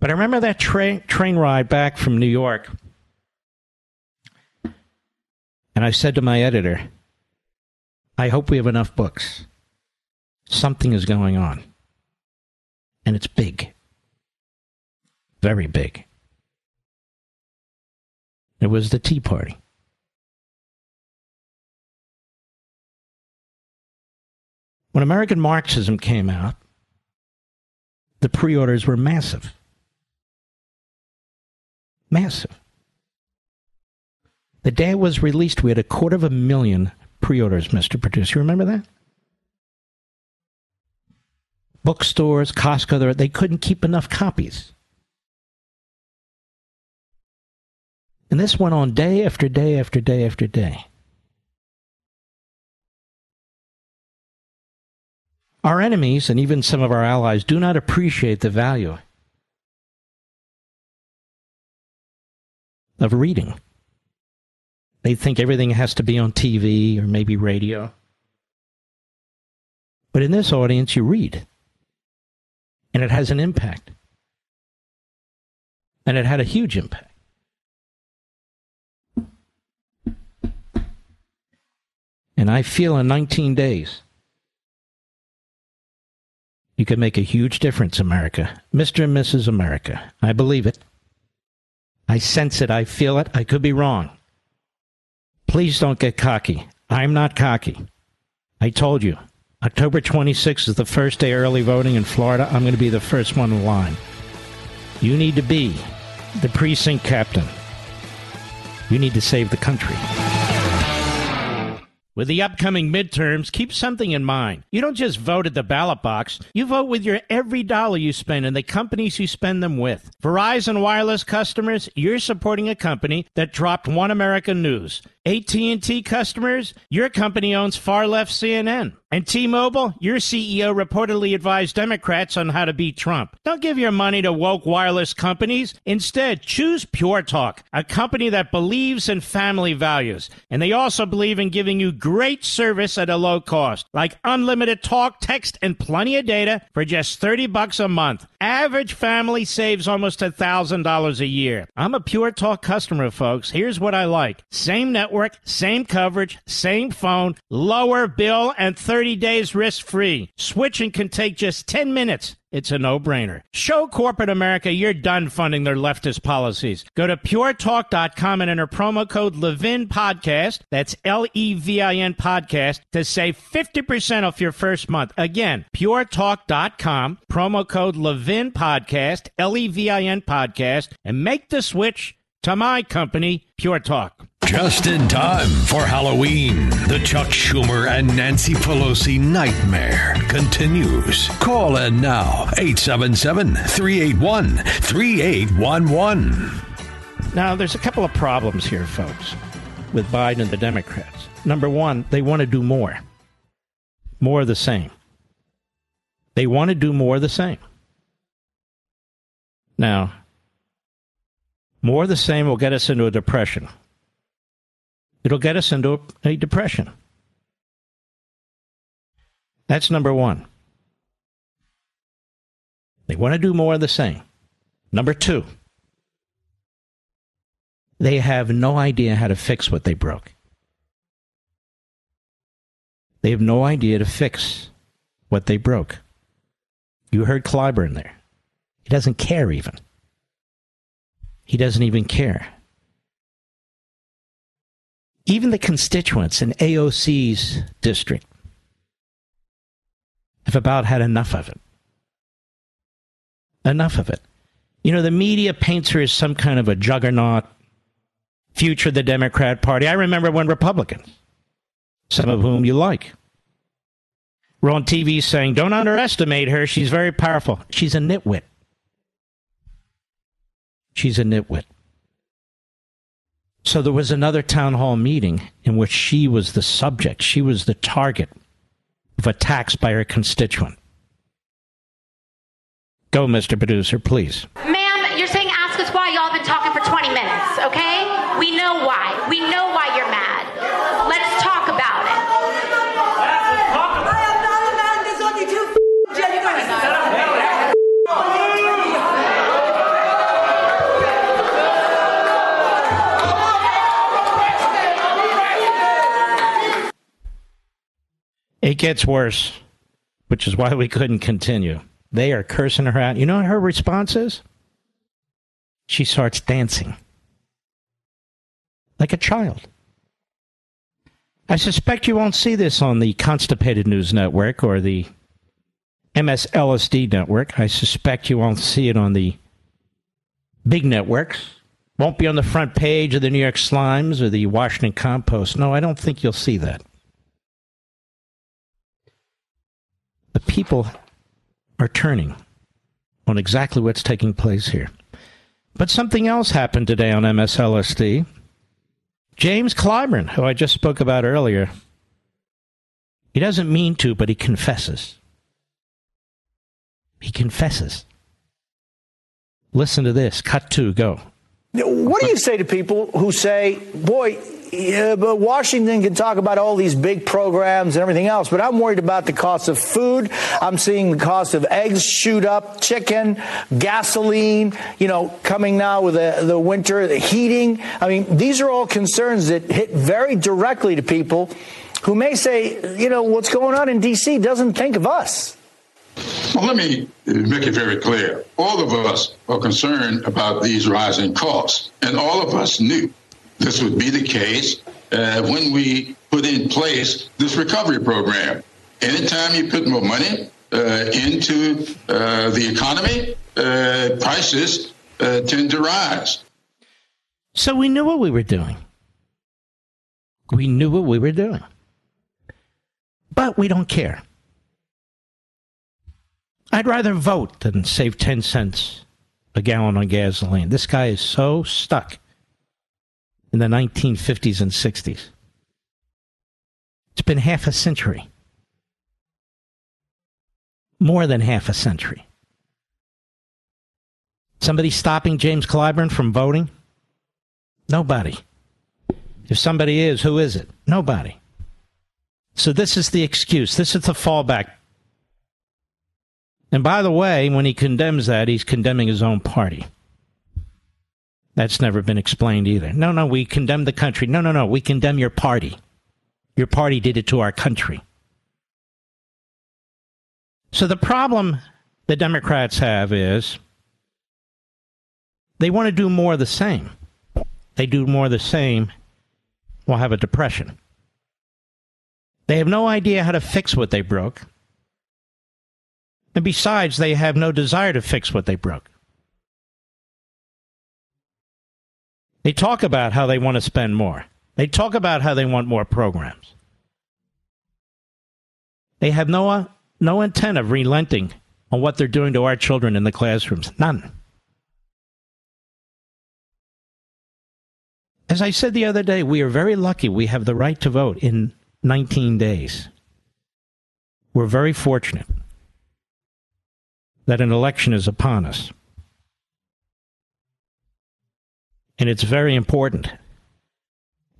but I remember that train train ride back from New York And I said to my editor, I hope we have enough books. Something is going on. And it's big. Very big. It was the Tea Party. When American Marxism came out, the pre orders were massive. Massive. The day it was released, we had a quarter of a million pre orders, Mr. Producer. You remember that? Bookstores, Costco, they couldn't keep enough copies. And this went on day after day after day after day. Our enemies and even some of our allies do not appreciate the value of reading. They think everything has to be on TV or maybe radio. But in this audience, you read, and it has an impact. And it had a huge impact. And I feel in 19 days, you can make a huge difference, America. Mr. and Mrs. America. I believe it. I sense it. I feel it. I could be wrong. Please don't get cocky. I'm not cocky. I told you. October 26th is the first day early voting in Florida. I'm going to be the first one in line. You need to be the precinct captain. You need to save the country. With the upcoming midterms, keep something in mind. You don't just vote at the ballot box. You vote with your every dollar you spend and the companies you spend them with. Verizon Wireless customers, you're supporting a company that dropped One American News. AT&T customers, your company owns far left CNN. And T-Mobile, your CEO reportedly advised Democrats on how to beat Trump. Don't give your money to woke wireless companies. Instead, choose Pure Talk, a company that believes in family values. And they also believe in giving you great service at a low cost, like unlimited talk, text, and plenty of data for just 30 bucks a month. Average family saves almost $1,000 a year. I'm a Pure Talk customer, folks. Here's what I like. Same network, same coverage, same phone, lower bill, and 30 days risk free. Switching can take just 10 minutes. It's a no brainer. Show corporate America you're done funding their leftist policies. Go to puretalk.com and enter promo code Levin Podcast. That's L E V I N Podcast to save 50% off your first month. Again, puretalk.com, promo code Levin Podcast, L E V I N Podcast, and make the switch to my company, Pure Talk. Just in time for Halloween, the Chuck Schumer and Nancy Pelosi nightmare continues. Call in now, 877 381 3811. Now, there's a couple of problems here, folks, with Biden and the Democrats. Number one, they want to do more, more of the same. They want to do more of the same. Now, more of the same will get us into a depression. It'll get us into a depression. That's number one. They want to do more of the same. Number two, they have no idea how to fix what they broke. They have no idea to fix what they broke. You heard Clyburn there. He doesn't care even. He doesn't even care. Even the constituents in AOC's district have about had enough of it. Enough of it. You know, the media paints her as some kind of a juggernaut, future of the Democrat Party. I remember when Republicans, some of whom you like, were on TV saying, don't underestimate her. She's very powerful. She's a nitwit. She's a nitwit. So there was another town hall meeting in which she was the subject, she was the target of attacks by her constituent. Go, Mr. Producer, please. Ma'am, you're saying ask us why y'all been talking for 20 minutes, okay? We know why. We know why It gets worse, which is why we couldn't continue. They are cursing her out. You know what her response is? She starts dancing like a child. I suspect you won't see this on the Constipated News Network or the MSLSD network. I suspect you won't see it on the big networks. Won't be on the front page of the New York Slimes or the Washington Compost. No, I don't think you'll see that. The people are turning on exactly what's taking place here. But something else happened today on MSLSD. James Clyburn, who I just spoke about earlier, he doesn't mean to, but he confesses. He confesses. Listen to this. Cut two, go. What do you say to people who say, boy, yeah, but Washington can talk about all these big programs and everything else, but I'm worried about the cost of food. I'm seeing the cost of eggs shoot up, chicken, gasoline, you know, coming now with the, the winter, the heating. I mean, these are all concerns that hit very directly to people who may say, you know, what's going on in D.C. doesn't think of us. Well, let me make it very clear. All of us are concerned about these rising costs, and all of us knew this would be the case uh, when we put in place this recovery program. Anytime you put more money uh, into uh, the economy, uh, prices uh, tend to rise. So we knew what we were doing. We knew what we were doing. But we don't care. I'd rather vote than save 10 cents a gallon on gasoline. This guy is so stuck in the 1950s and 60s. It's been half a century. More than half a century. Somebody stopping James Clyburn from voting? Nobody. If somebody is, who is it? Nobody. So this is the excuse. This is the fallback and by the way, when he condemns that, he's condemning his own party. That's never been explained either. No, no, we condemn the country. No, no, no, we condemn your party. Your party did it to our country. So the problem the Democrats have is they want to do more of the same. They do more of the same, we'll have a depression. They have no idea how to fix what they broke. And besides, they have no desire to fix what they broke. They talk about how they want to spend more. They talk about how they want more programs. They have no, uh, no intent of relenting on what they're doing to our children in the classrooms. None. As I said the other day, we are very lucky we have the right to vote in 19 days. We're very fortunate that an election is upon us. And it's very important.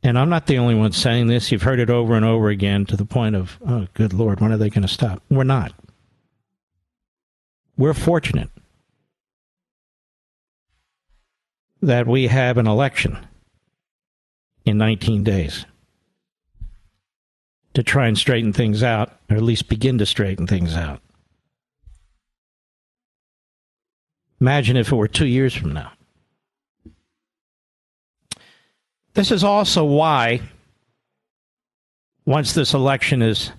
And I'm not the only one saying this. You've heard it over and over again to the point of, oh, good Lord, when are they going to stop? We're not. We're fortunate that we have an election in 19 days to try and straighten things out, or at least begin to straighten things out. Imagine if it were two years from now. This is also why, once this election is,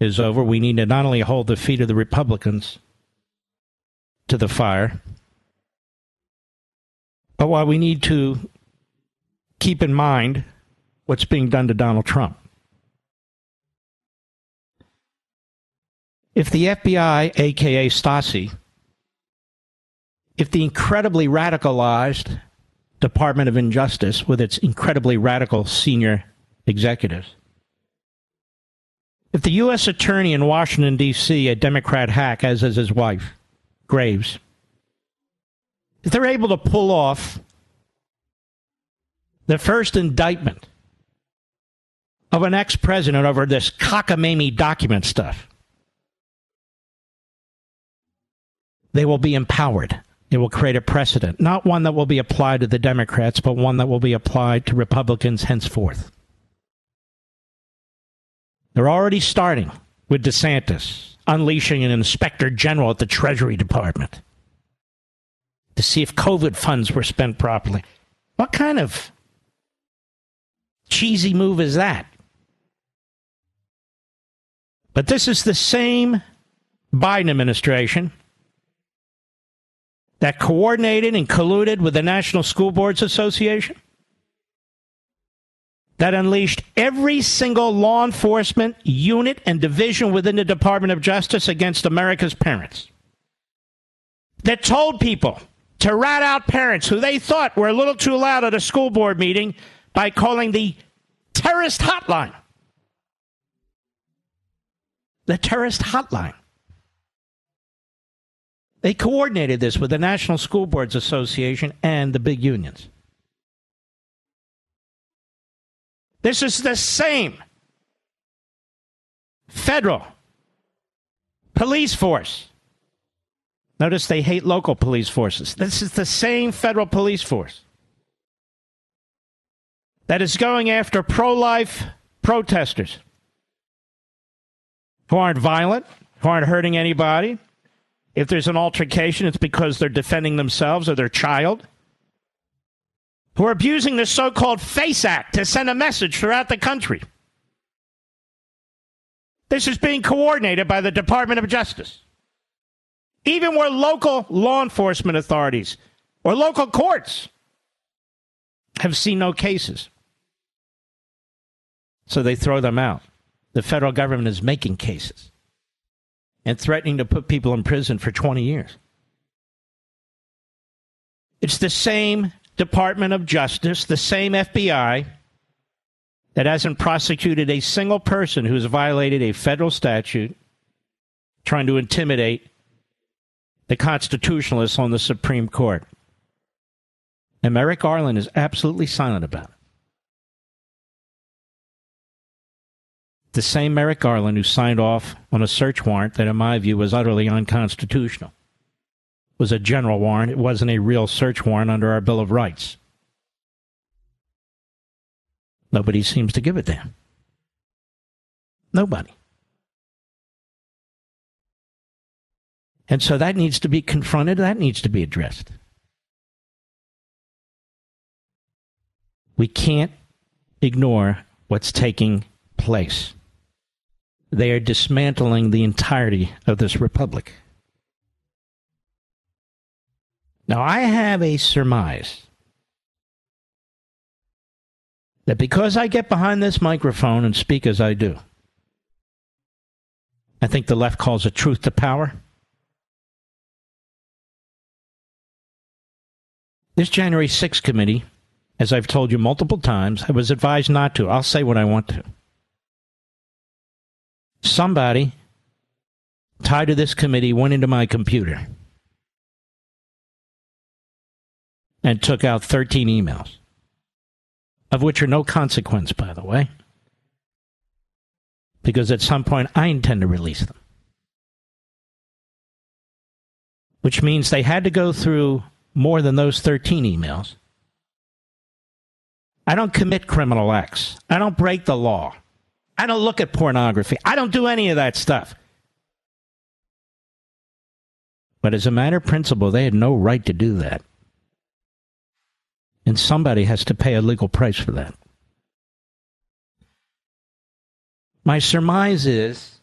is over, we need to not only hold the feet of the Republicans to the fire, but why we need to keep in mind what's being done to Donald Trump. If the FBI, aka Stasi, if the incredibly radicalized Department of Injustice, with its incredibly radical senior executives, if the U.S. Attorney in Washington, D.C., a Democrat hack, as is his wife, Graves, if they're able to pull off the first indictment of an ex president over this cockamamie document stuff, they will be empowered. It will create a precedent, not one that will be applied to the Democrats, but one that will be applied to Republicans henceforth. They're already starting. with DeSantis unleashing an inspector general at the Treasury Department to see if COVID funds were spent properly. What kind of cheesy move is that? But this is the same Biden administration that coordinated and colluded with the National School Boards Association, that unleashed every single law enforcement unit and division within the Department of Justice against America's parents, that told people to rat out parents who they thought were a little too loud at a school board meeting by calling the terrorist hotline. The terrorist hotline. They coordinated this with the National School Boards Association and the big unions. This is the same federal police force. Notice they hate local police forces. This is the same federal police force that is going after pro life protesters who aren't violent, who aren't hurting anybody, if there's an altercation, it's because they're defending themselves or their child. Who are abusing the so called FACE Act to send a message throughout the country. This is being coordinated by the Department of Justice. Even where local law enforcement authorities or local courts have seen no cases. So they throw them out. The federal government is making cases and threatening to put people in prison for 20 years. It's the same Department of Justice, the same FBI that hasn't prosecuted a single person who's violated a federal statute trying to intimidate the constitutionalists on the Supreme Court. And Merrick Garland is absolutely silent about it. The same Merrick Garland who signed off on a search warrant that, in my view, was utterly unconstitutional. It was a general warrant. It wasn't a real search warrant under our Bill of Rights. Nobody seems to give a damn. Nobody. And so that needs to be confronted. That needs to be addressed. We can't ignore what's taking place they are dismantling the entirety of this republic. Now, I have a surmise that because I get behind this microphone and speak as I do, I think the left calls it truth to power. This January 6th committee, as I've told you multiple times, I was advised not to. I'll say what I want to somebody tied to this committee went into my computer and took out 13 emails, of which are no consequence, by the way, because at some point I intend to release them. Which means they had to go through more than those 13 emails. I don't commit criminal acts. I don't break the law. I don't look at pornography. I don't do any of that stuff. But as a matter of principle, they had no right to do that. And somebody has to pay a legal price for that. My surmise is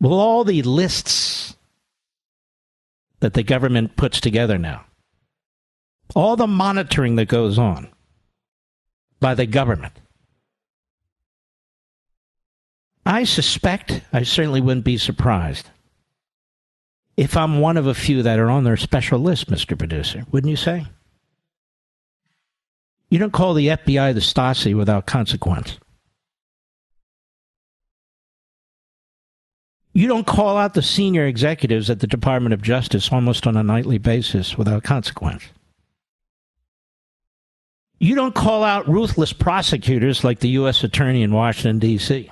will all the lists that the government puts together now, all the monitoring that goes on by the government, I suspect, I certainly wouldn't be surprised if I'm one of a few that are on their special list, Mr. Producer, wouldn't you say? You don't call the FBI the Stasi without consequence. You don't call out the senior executives at the Department of Justice almost on a nightly basis without consequence. You don't call out ruthless prosecutors like the U.S. Attorney in Washington, D.C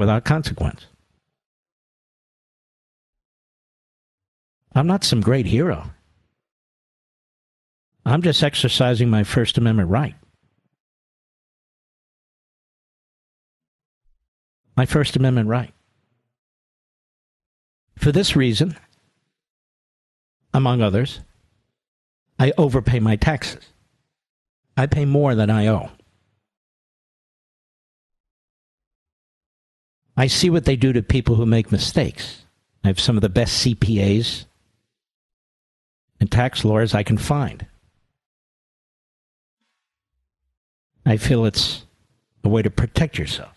without consequence. I'm not some great hero. I'm just exercising my First Amendment right. my First Amendment right. For this reason, among others, I overpay my taxes. I pay more than I owe. I see what they do to people who make mistakes. I have some of the best CPAs and tax lawyers I can find. I feel it's a way to protect yourself.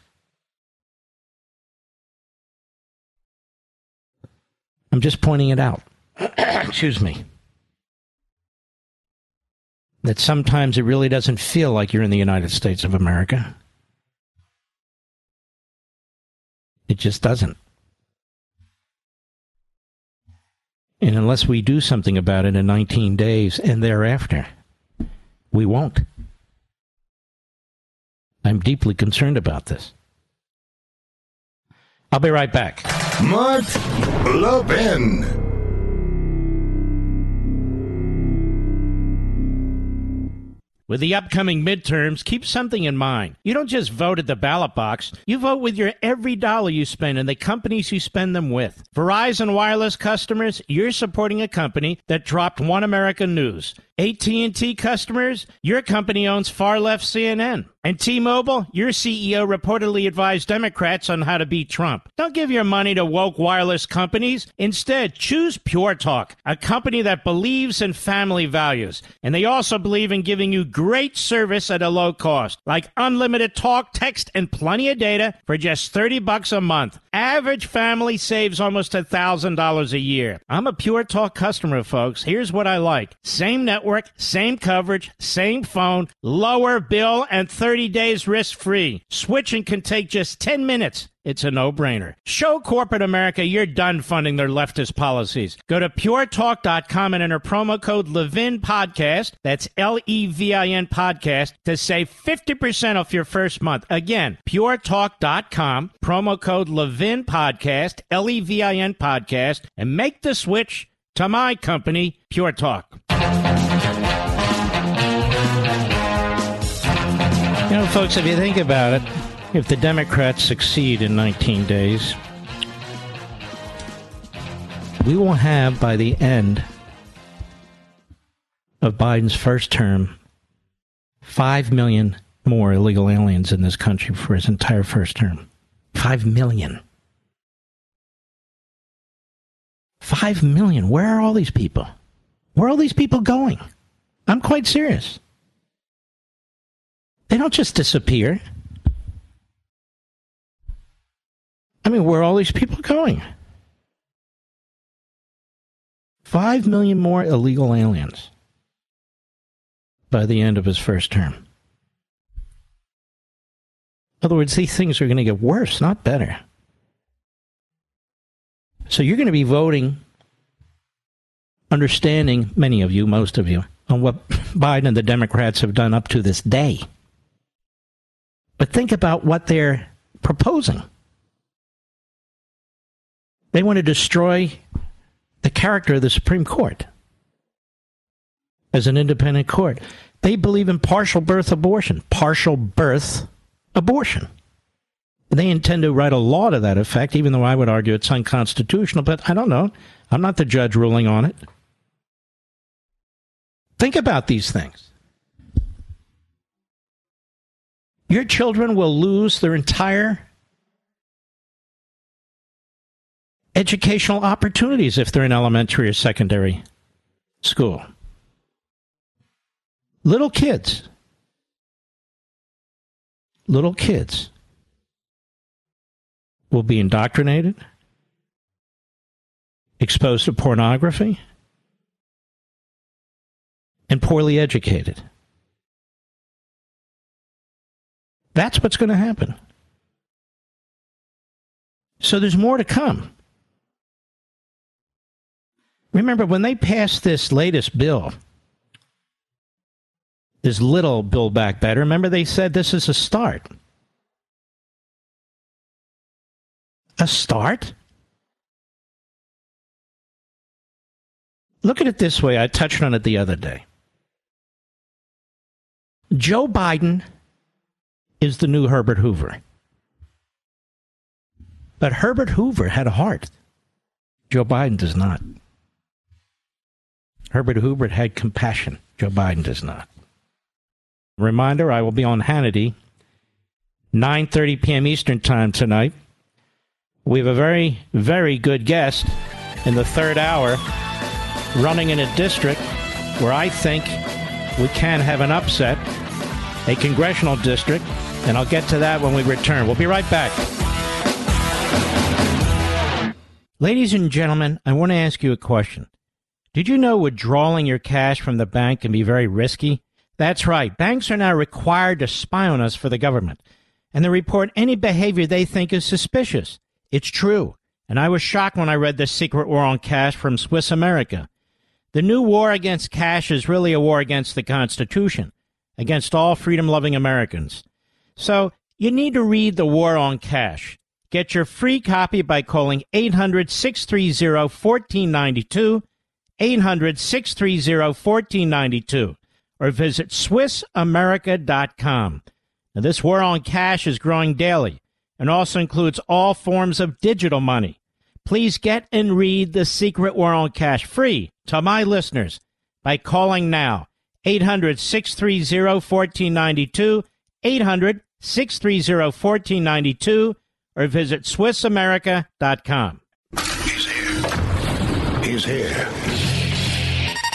I'm just pointing it out. Excuse me. That sometimes it really doesn't feel like you're in the United States of America. It just doesn't. And unless we do something about it in 19 days and thereafter, we won't. I'm deeply concerned about this. I'll be right back. Mark Levin. With the upcoming midterms, keep something in mind. You don't just vote at the ballot box. You vote with your every dollar you spend and the companies you spend them with. Verizon Wireless customers, you're supporting a company that dropped One America News. AT&T customers, your company owns far left CNN. And T-Mobile, your CEO reportedly advised Democrats on how to beat Trump. Don't give your money to woke wireless companies. Instead, choose Pure Talk, a company that believes in family values. And they also believe in giving you great service at a low cost, like unlimited talk, text, and plenty of data for just 30 bucks a month. Average family saves almost $1,000 a year. I'm a Pure Talk customer, folks. Here's what I like. Same network, same coverage, same phone, lower bill, and 30 days risk free. Switching can take just 10 minutes. It's a no brainer. Show corporate America you're done funding their leftist policies. Go to puretalk.com and enter promo code Levin Podcast. That's L E V I N Podcast to save 50% off your first month. Again, puretalk.com, promo code Levin Podcast, L E V I N Podcast, and make the switch to my company, Pure Talk. You know, folks, if you think about it, if the Democrats succeed in 19 days, we will have by the end of Biden's first term 5 million more illegal aliens in this country for his entire first term. 5 million. 5 million. Where are all these people? Where are all these people going? I'm quite serious. They don't just disappear. I mean, where are all these people going? Five million more illegal aliens by the end of his first term. In other words, these things are going to get worse, not better. So you're going to be voting, understanding, many of you, most of you, on what Biden and the Democrats have done up to this day. But think about what they're proposing. They want to destroy the character of the Supreme Court as an independent court. They believe in partial birth abortion. Partial birth abortion. They intend to write a law to that effect, even though I would argue it's unconstitutional, but I don't know. I'm not the judge ruling on it. Think about these things. Your children will lose their entire educational opportunities if they're in elementary or secondary school. Little kids. Little kids will be indoctrinated, exposed to pornography, and poorly educated. That's what's going to happen. So there's more to come. Remember, when they passed this latest bill, this little Build Back Better, remember they said this is a start. A start? Look at it this way. I touched on it the other day. Joe Biden is the new Herbert Hoover. But Herbert Hoover had a heart. Joe Biden does not. Herbert Hoover had compassion. Joe Biden does not. Reminder, I will be on Hannity 9:30 p.m. Eastern Time tonight. We have a very very good guest in the third hour running in a district where I think we can have an upset, a congressional district, and I'll get to that when we return. We'll be right back. Ladies and gentlemen, I want to ask you a question. Did you know withdrawing your cash from the bank can be very risky? That's right. Banks are now required to spy on us for the government, and they report any behavior they think is suspicious. It's true. And I was shocked when I read The Secret War on Cash from Swiss America. The new war against cash is really a war against the Constitution, against all freedom loving Americans. So you need to read The War on Cash. Get your free copy by calling 800 630 1492, 800 630 1492, or visit SwissAmerica.com. Now, this war on cash is growing daily and also includes all forms of digital money. Please get and read The Secret War on Cash free to my listeners by calling now 800 630 1492, 800 630 1492 or visit SwissAmerica.com. He's here. He's here.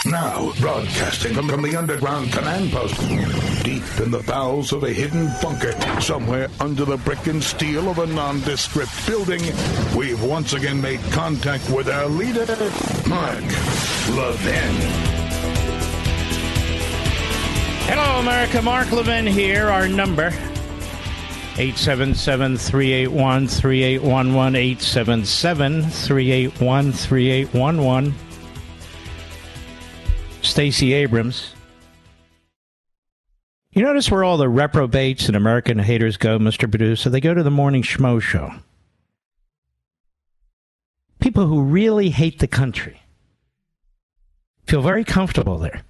Now, broadcasting from, from the underground command post, deep in the bowels of a hidden bunker, somewhere under the brick and steel of a nondescript building, we've once again made contact with our leader, Mark Levin. Hello, America. Mark Levin here. Our number 877-381-3811 877-381-3811 Stacey Abrams You notice where all the reprobates and American haters go, Mr. Producer? They go to the morning schmo show. People who really hate the country feel very comfortable there.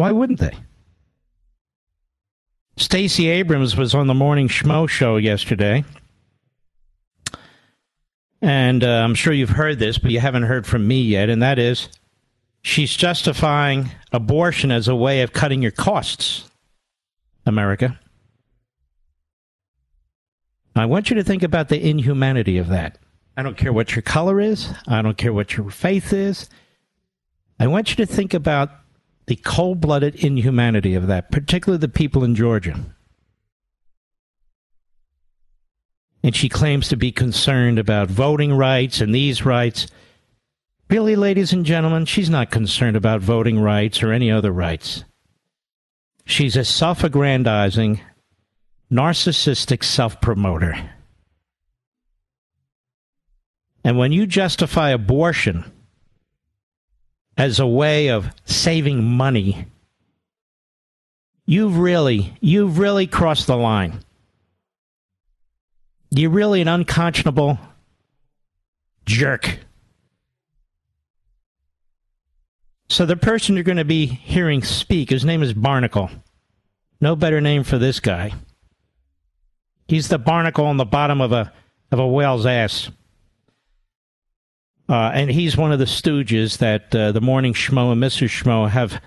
Why wouldn't they? Stacey Abrams was on the morning schmo show yesterday. And uh, I'm sure you've heard this, but you haven't heard from me yet. And that is she's justifying abortion as a way of cutting your costs, America. I want you to think about the inhumanity of that. I don't care what your color is, I don't care what your faith is. I want you to think about the cold blooded inhumanity of that, particularly the people in Georgia. And she claims to be concerned about voting rights and these rights. Really, ladies and gentlemen, she's not concerned about voting rights or any other rights. She's a self aggrandizing, narcissistic self promoter. And when you justify abortion, as a way of saving money, you've really, you've really crossed the line. You're really an unconscionable jerk. So the person you're going to be hearing speak, his name is Barnacle. No better name for this guy. He's the barnacle on the bottom of a of a whale's ass. Uh, and he's one of the stooges that uh, the morning schmo and Mrs. Schmo have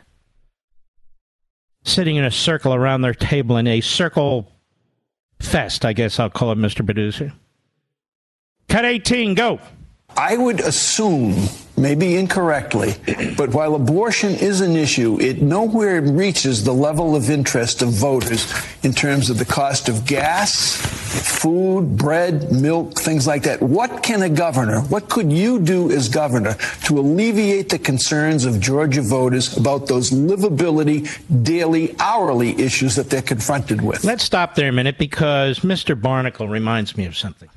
sitting in a circle around their table in a circle fest, I guess I'll call it, Mr. Producer. Cut 18, go. I would assume, maybe incorrectly, but while abortion is an issue, it nowhere reaches the level of interest of voters in terms of the cost of gas, food, bread, milk, things like that. What can a governor, what could you do as governor to alleviate the concerns of Georgia voters about those livability, daily, hourly issues that they're confronted with? Let's stop there a minute because Mr. Barnacle reminds me of something.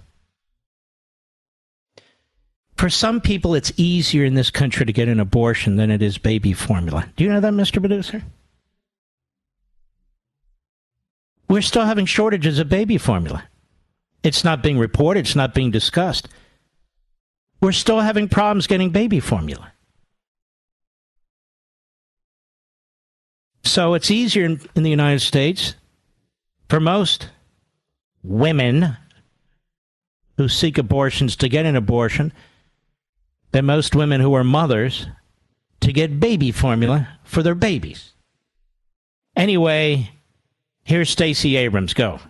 For some people, it's easier in this country to get an abortion than it is baby formula. Do you know that, Mr. Producer? We're still having shortages of baby formula. It's not being reported, it's not being discussed. We're still having problems getting baby formula. So it's easier in, in the United States for most women who seek abortions to get an abortion than most women who are mothers to get baby formula for their babies. Anyway, here's Stacey Abrams. Go.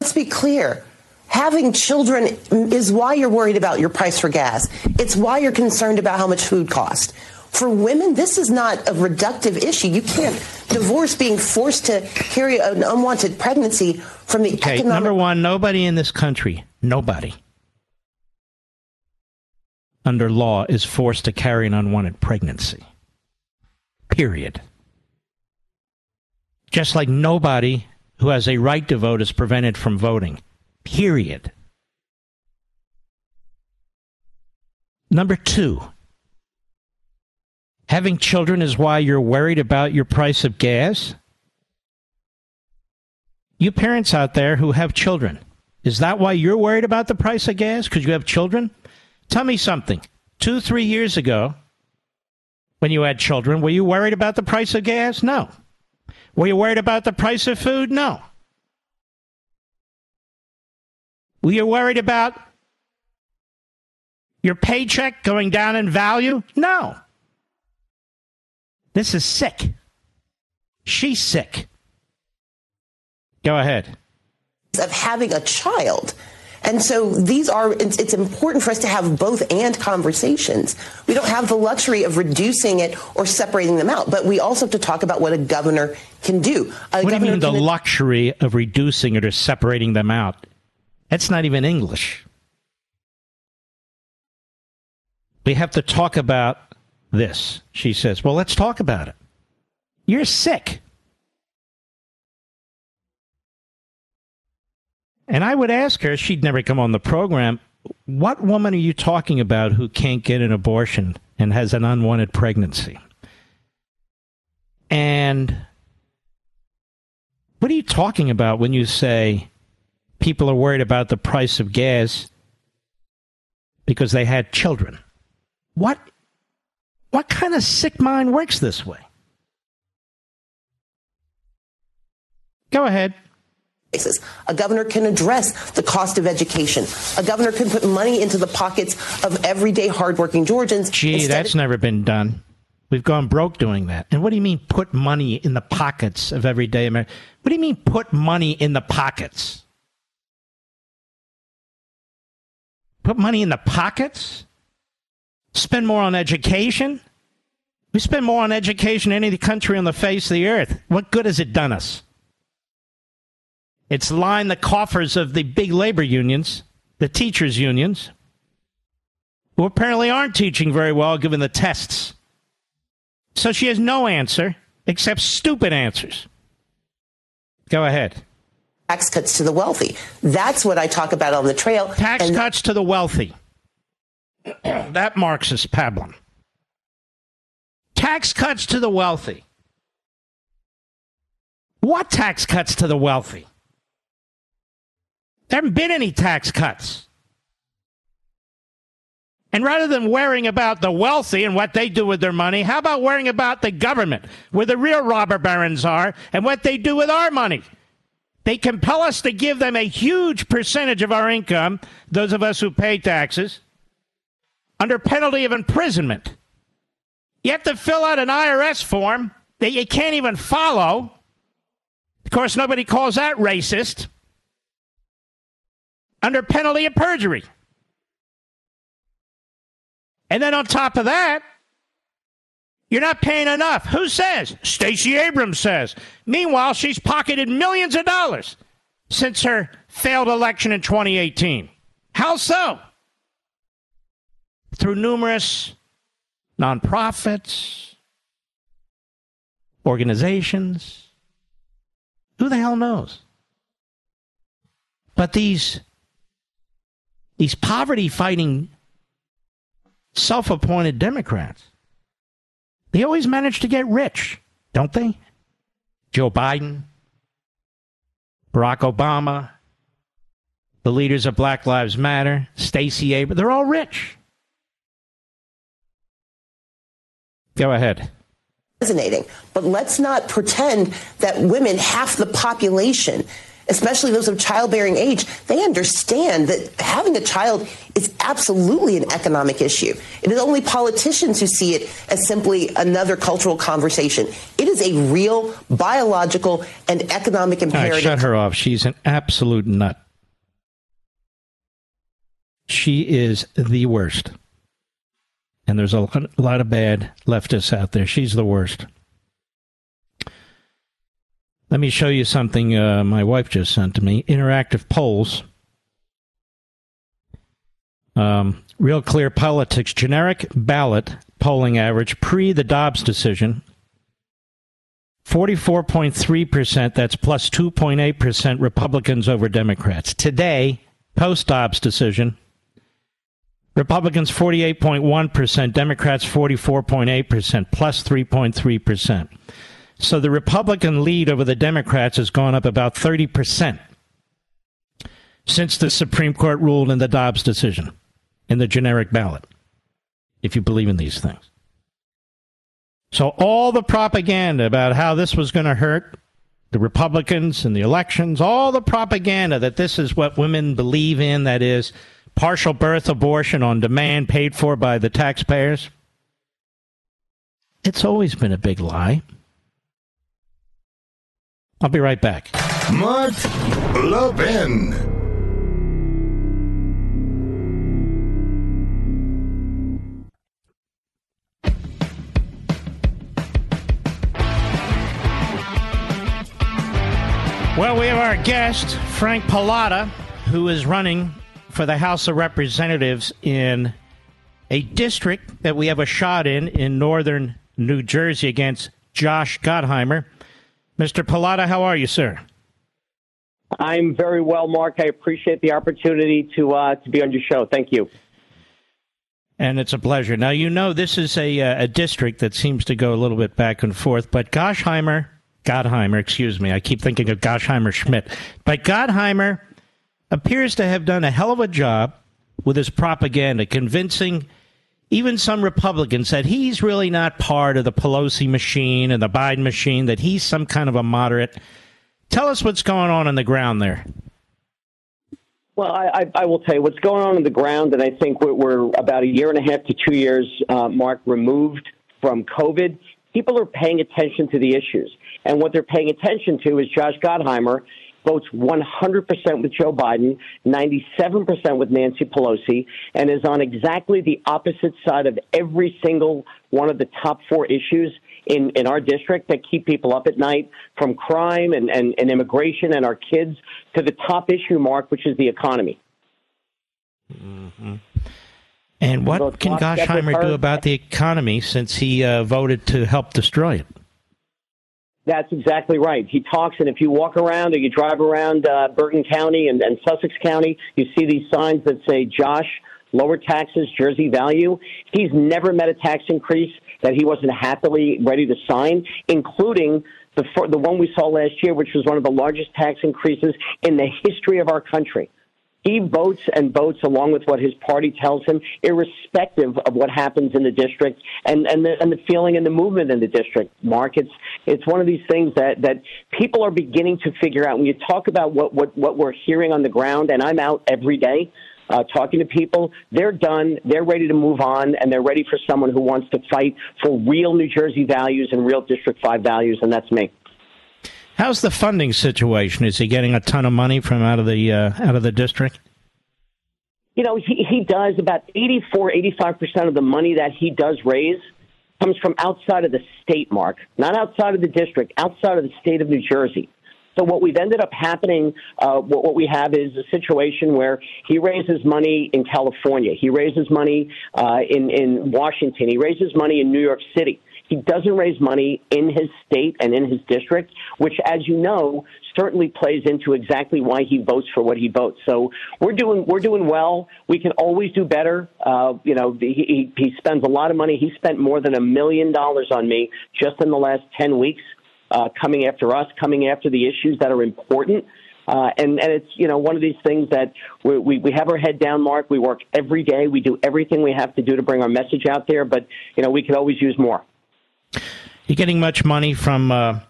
Let's be clear. Having children is why you're worried about your price for gas. It's why you're concerned about how much food costs. For women, this is not a reductive issue. You can't divorce being forced to carry an unwanted pregnancy from the Okay, economic. number one, nobody in this country, nobody under law is forced to carry an unwanted pregnancy. Period. Just like nobody who has a right to vote is prevented from voting. Period. Number two, having children is why you're worried about your price of gas? You parents out there who have children, is that why you're worried about the price of gas? Because you have children? Tell me something. Two, three years ago, when you had children, were you worried about the price of gas? No. Were you worried about the price of food? No. Were you worried about your paycheck going down in value? No. This is sick. She's sick. Go ahead. of having a child. And so these are, it's, it's important for us to have both and conversations. We don't have the luxury of reducing it or separating them out, but we also have to talk about what a governor can do. A What do you mean the luxury of reducing it or separating them out? That's not even English. We have to talk about this, she says. Well, let's talk about it. You're sick. And I would ask her, she'd never come on the program, what woman are you talking about who can't get an abortion and has an unwanted pregnancy? And what are you talking about when you say people are worried about the price of gas because they had children? What what kind of sick mind works this way? Go ahead. A governor can address the cost of education. A governor can put money into the pockets of everyday hardworking Georgians. Gee, that's of- never been done. We've gone broke doing that. And what do you mean put money in the pockets of everyday Americans? What do you mean put money in the pockets? Put money in the pockets? Spend more on education? We spend more on education than any country on the face of the earth. What good has it done us? It's lined the coffers of the big labor unions, the teachers' unions, who apparently aren't teaching very well given the tests. So she has no answer except stupid answers. Go ahead. tax cuts to the wealthy. That's what I talk about on the trail. Tax And cuts to the wealthy. that Marxist pablum. Tax cuts to the wealthy. What tax cuts to the wealthy? There haven't been any tax cuts. And rather than worrying about the wealthy and what they do with their money, how about worrying about the government, where the real robber barons are, and what they do with our money? They compel us to give them a huge percentage of our income, those of us who pay taxes, under penalty of imprisonment. You have to fill out an IRS form that you can't even follow. Of course, nobody calls that racist. Under penalty of perjury. And then on top of that, you're not paying enough. Who says? Stacey Abrams says. Meanwhile, she's pocketed millions of dollars since her failed election in 2018. How so? Through numerous nonprofits, organizations. Who the hell knows? But these these poverty fighting self appointed Democrats, they always manage to get rich, don't they? Joe Biden, Barack Obama, the leaders of Black Lives Matter, Stacey Abrams, they're all rich. Go ahead. resonating. But let's not pretend that women, half the population, especially those of childbearing age, they understand that having a child is absolutely an economic issue. It is only politicians who see it as simply another cultural conversation. It is a real biological and economic right, imperative. shut her off. She's an absolute nut. She is the worst. And there's a lot of bad leftists out there. She's the worst. Let me show you something uh, my wife just sent to me. Interactive polls. Um, Real Clear Politics generic ballot polling average pre the Dobbs decision 44.3%, that's plus 2.8% Republicans over Democrats. Today, post Dobbs decision, Republicans 48.1%, Democrats 44.8%, plus 3.3%. So the Republican lead over the Democrats has gone up about 30% since the Supreme Court ruled in the Dobbs decision in the generic ballot, if you believe in these things. So all the propaganda about how this was going to hurt the Republicans and the elections, all the propaganda that this is what women believe in, that is partial birth abortion on demand paid for by the taxpayers. It's always been a big lie. I'll be right back. Mark Levin. Well, we have our guest, Frank Pallotta, who is running for the House of Representatives in a district that we have a shot in in northern New Jersey against Josh Gottheimer. Mr. Pallotta, how are you, sir? I'm very well, Mark. I appreciate the opportunity to uh, to be on your show. Thank you. And it's a pleasure. Now, you know, this is a, uh, a district that seems to go a little bit back and forth, but Goshheimer, Gottheimer, excuse me, I keep thinking of Goshheimer Schmidt, but Gottheimer appears to have done a hell of a job with his propaganda, convincing even some Republicans said he's really not part of the Pelosi machine and the Biden machine, that he's some kind of a moderate. Tell us what's going on on the ground there. Well, I, I, will tell you what's going on on the ground, and I think we're, we're about a year and a half to two years, uh, Mark, removed from COVID. People are paying attention to the issues, and what they're paying attention to is Josh Gottheimer votes 100% with Joe Biden, 97% with Nancy Pelosi, and is on exactly the opposite side of every single one of the top four issues in, in our district that keep people up at night, from crime and, and, and immigration and our kids to the top issue, Mark, which is the economy. Mm-hmm. And what can Mark Goshheimer do about the economy since he uh, voted to help destroy it? That's exactly right. He talks, and if you walk around or you drive around uh, Bergen County and, and Sussex County, you see these signs that say Josh, lower taxes, Jersey value. He's never met a tax increase that he wasn't happily ready to sign, including the, the one we saw last year, which was one of the largest tax increases in the history of our country. He votes and votes along with what his party tells him, irrespective of what happens in the district and, and, the, and the feeling and the movement in the district. Mark, it's, it's one of these things that, that people are beginning to figure out. When you talk about what, what, what we're hearing on the ground, and I'm out every day uh, talking to people, they're done, they're ready to move on, and they're ready for someone who wants to fight for real New Jersey values and real District 5 values, and that's me. How's the funding situation? Is he getting a ton of money from out of the uh, out of the district? you know, he, he does about 84, 85% of the money that he does raise comes from outside of the state, Mark, not outside of the district, outside of the state of New Jersey. So what we've ended up happening, uh, what, what we have is a situation where he raises money in California, he raises money uh, in in Washington, he raises money in New York City. He doesn't raise money in his state and in his district, which, as you know, certainly plays into exactly why he votes for what he votes. So we're doing we're doing well. We can always do better. Uh, you know, he, he spends a lot of money. He spent more than a million dollars on me just in the last ten weeks, uh, coming after us, coming after the issues that are important. Uh, and, and it's, you know, one of these things that we, we, we have our head down, Mark. We work every day. We do everything we have to do to bring our message out there, but, you know, we could always use more. You getting much money from uh,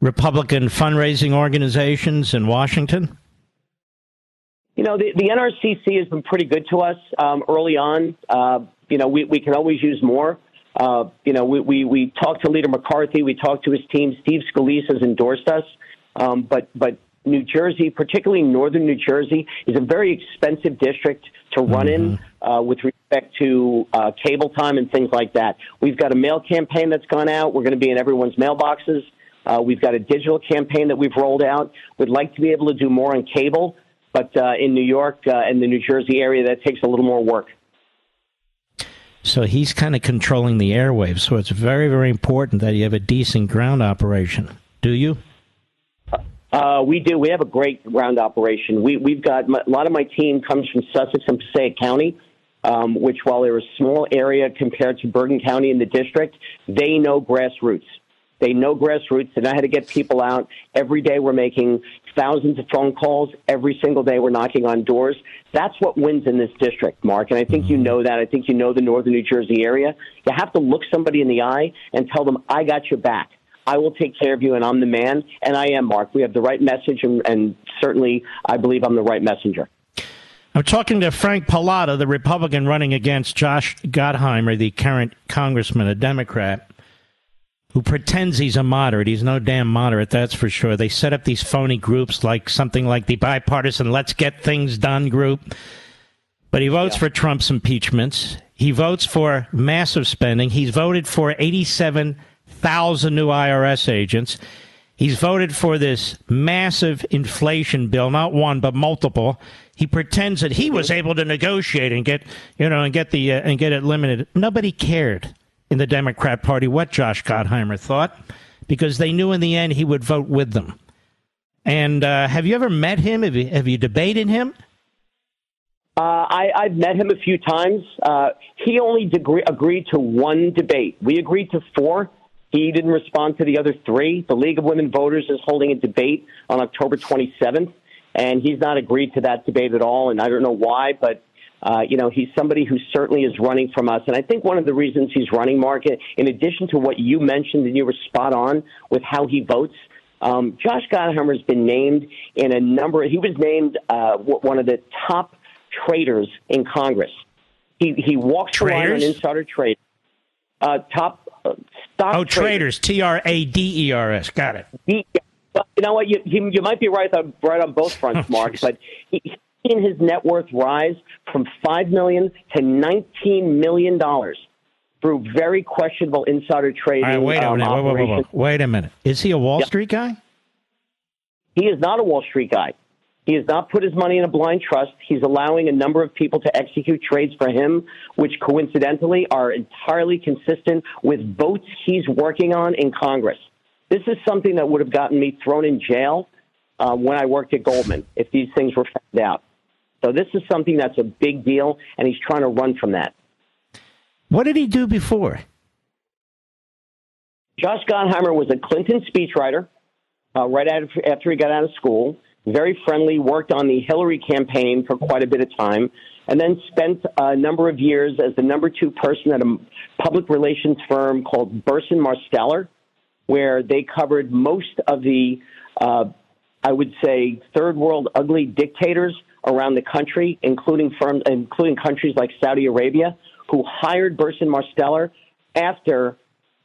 Republican fundraising organizations in Washington? You know, the, the NRCC has been pretty good to us um, early on. Uh, you know, we, we can always use more. Uh, you know, we, we, we talked to Leader McCarthy, we talked to his team. Steve Scalise has endorsed us. Um, but, but New Jersey, particularly northern New Jersey, is a very expensive district to run mm-hmm. in uh, with respect to uh, cable time and things like that. We've got a mail campaign that's gone out. We're going to be in everyone's mailboxes. Uh, we've got a digital campaign that we've rolled out. We'd like to be able to do more on cable, but uh, in New York uh, and the New Jersey area, that takes a little more work. So he's kind of controlling the airwaves. So it's very, very important that you have a decent ground operation. Do you? Uh, we do. We have a great ground operation. We, we've got a lot of my team comes from Sussex and Passaic County, um, which while they're a small area compared to Bergen County in the district, they know grassroots. They know grassroots. They know how to get people out. Every day we're making thousands of phone calls. Every single day we're knocking on doors. That's what wins in this district, Mark. And I think you know that. I think you know the northern New Jersey area. You have to look somebody in the eye and tell them, I got your back. I will take care of you, and I'm the man. And I am, Mark. We have the right message, and, and certainly I believe I'm the right messenger. I'm talking to Frank Pallotta, the Republican running against Josh Gottheimer, the current congressman, a Democrat who pretends he's a moderate. He's no damn moderate, that's for sure. They set up these phony groups like something like the bipartisan Let's Get Things Done group. But he votes yeah. for Trump's impeachments. He votes for massive spending. He's voted for 87,000 new IRS agents. He's voted for this massive inflation bill, not one but multiple. He pretends that he was able to negotiate and get, you know, and get the uh, and get it limited. Nobody cared in the Democrat Party what Josh Gottheimer thought because they knew in the end he would vote with them. And uh, have you ever met him? Have you, have you debated him? Uh, I, I've met him a few times. Uh, he only agreed to one debate. We agreed to four. He didn't respond to the other three. The League of Women Voters is holding a debate on October 27th, and he's not agreed to that debate at all. And I don't know why, but uh, you know, he's somebody who certainly is running from us. And I think one of the reasons he's running, Mark, in addition to what you mentioned, and you were spot on with how he votes, um, Josh Gottheimer has been named in a number. He was named uh, one of the top traders in Congress. He he walks the line on insider trade. Uh, top uh, stock. Oh, traders. T R A D E R S. Got it. you know what? You, you, you might be right on right on both fronts, oh, Mark. But he, seen his net worth rise from five million to nineteen million dollars through very questionable insider trading. Right, wait, um, a minute, wait, wait, wait, wait, a minute. Is he a Wall yep. Street guy? He is not a Wall Street guy. He has not put his money in a blind trust. He's allowing a number of people to execute trades for him, which coincidentally are entirely consistent with votes he's working on in Congress. This is something that would have gotten me thrown in jail uh, when I worked at Goldman if these things were found out. So this is something that's a big deal, and he's trying to run from that. What did he do before? Josh Gottheimer was a Clinton speechwriter uh, right after he got out of school. Very friendly, worked on the Hillary campaign for quite a bit of time, and then spent a number of years as the number two person at a public relations firm called Burson Marsteller, where they covered most of the, uh, I would say, third world ugly dictators around the country, including firms, including countries like Saudi Arabia, who hired Burson Marsteller after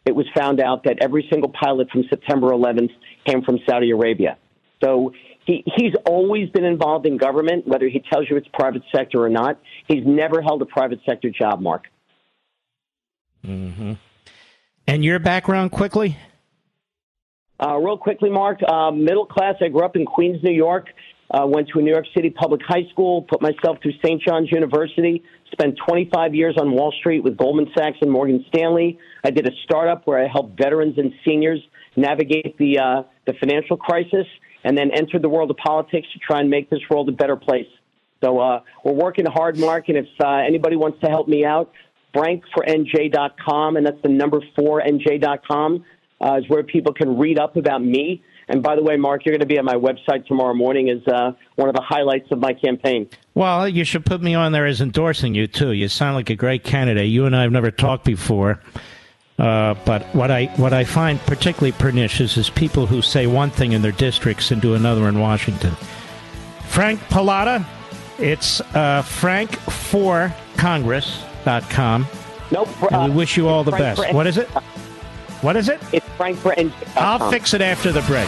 it was found out that every single pilot from September 11th came from Saudi Arabia. So he, he's always been involved in government, whether he tells you it's private sector or not. He's never held a private sector job, Mark. Mm-hmm. And your background, quickly? Uh, real quickly, Mark. Uh, middle class. I grew up in Queens, New York. Uh, went to a New York City public high school, put myself through St. John's University, spent 25 years on Wall Street with Goldman Sachs and Morgan Stanley. I did a startup where I helped veterans and seniors navigate the, uh, the financial crisis and then entered the world of politics to try and make this world a better place. So uh, we're working hard, Mark, and if uh, anybody wants to help me out, frankfornj.com, and that's the number four nj.com, uh, is where people can read up about me and by the way, Mark, you're going to be on my website tomorrow morning as uh, one of the highlights of my campaign. Well, you should put me on there as endorsing you, too. You sound like a great candidate. You and I have never talked before. Uh, but what I what I find particularly pernicious is people who say one thing in their districts and do another in Washington. Frank Pallotta, it's uh, Frank for. Nope. and we wish you all the Frank best. What is it? What is it? It's Frank for I'll fix it after the break.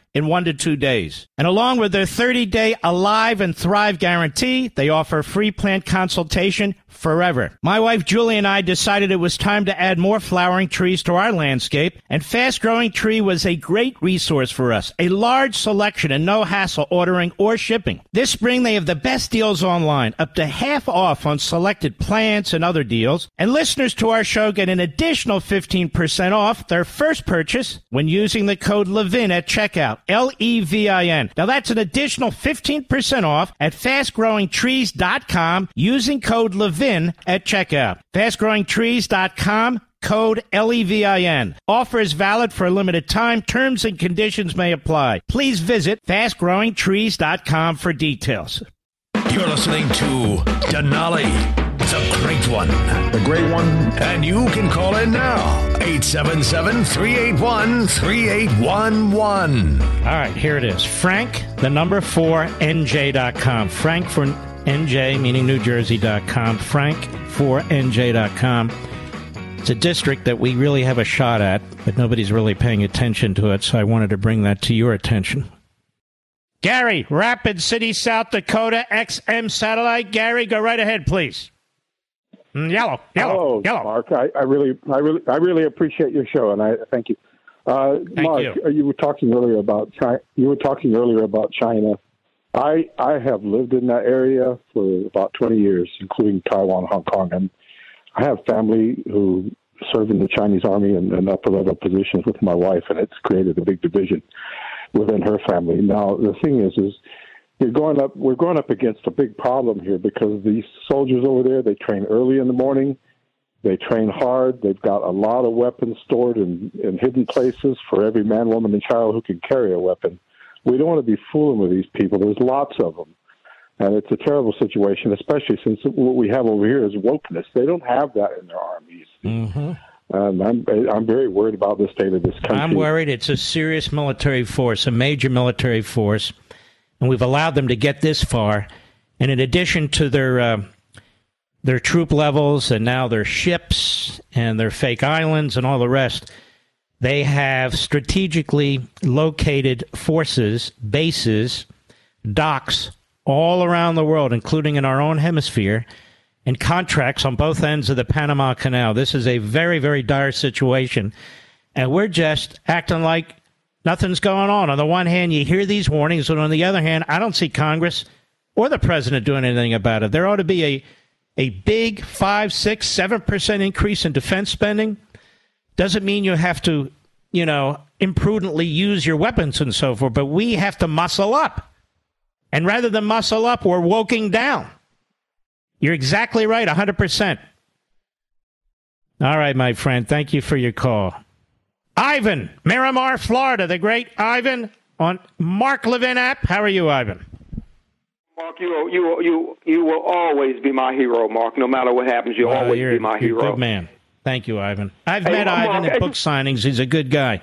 in one to two days. And along with their 30 day Alive and Thrive guarantee, they offer free plant consultation forever. My wife Julie and I decided it was time to add more flowering trees to our landscape, and Fast Growing Tree was a great resource for us. A large selection and no hassle ordering or shipping. This spring they have the best deals online, up to half off on selected plants and other deals. And listeners to our show get an additional 15% off their first purchase when using the code LEVIN at checkout. L E V I N. Now that's an additional 15% off at fastgrowingtrees.com using code LEVIN at checkout. Fastgrowingtrees.com code L-E-V-I-N. Offer is valid for a limited time. Terms and conditions may apply. Please visit fastgrowingtrees.com for details. You're listening to Denali. It's a great one. The great one. And you can call in now. 877 381 3811. All right, here it is. Frank, the number four, NJ.com. Frank for NJ, meaning New Jersey.com. Frank for NJ.com. It's a district that we really have a shot at, but nobody's really paying attention to it, so I wanted to bring that to your attention. Gary, Rapid City, South Dakota, XM satellite. Gary, go right ahead, please. Mm, Yellow, yellow, Hello, yellow. Mark. I, I really, I really, I really appreciate your show, and I thank you. Uh, Mark, you. uh, you were talking earlier about China. You were talking earlier about China. I I have lived in that area for about twenty years, including Taiwan, Hong Kong, and I have family who serve in the Chinese army and, and upper level positions with my wife, and it's created a big division within her family. Now the thing is, is you're going up. We're going up against a big problem here because these soldiers over there they train early in the morning. They train hard. They've got a lot of weapons stored in, in hidden places for every man, woman, and child who can carry a weapon. We don't want to be fooling with these people. There's lots of them. And it's a terrible situation, especially since what we have over here is wokeness. They don't have that in their armies. Mm-hmm. And I'm, I'm very worried about the state of this country. I'm worried it's a serious military force, a major military force, and we've allowed them to get this far. And in addition to their uh, their troop levels and now their ships and their fake islands and all the rest, they have strategically located forces, bases, docks all around the world, including in our own hemisphere, and contracts on both ends of the Panama Canal. This is a very, very dire situation. And we're just acting like nothing's going on. On the one hand, you hear these warnings, and on the other hand, I don't see Congress or the president doing anything about it. There ought to be a a big five, six, seven percent increase in defense spending. Doesn't mean you have to, you know, imprudently use your weapons and so forth, but we have to muscle up. And rather than muscle up, we're woking down. You're exactly right, 100%. All right, my friend. Thank you for your call. Ivan, Miramar, Florida, the great Ivan on Mark Levin app. How are you, Ivan? Mark, you you you you will always be my hero, Mark. No matter what happens, you'll Uh, always be my you're hero. good man. Thank you, Ivan. I've Hey, met Mark, Ivan at book signings. He's a good guy.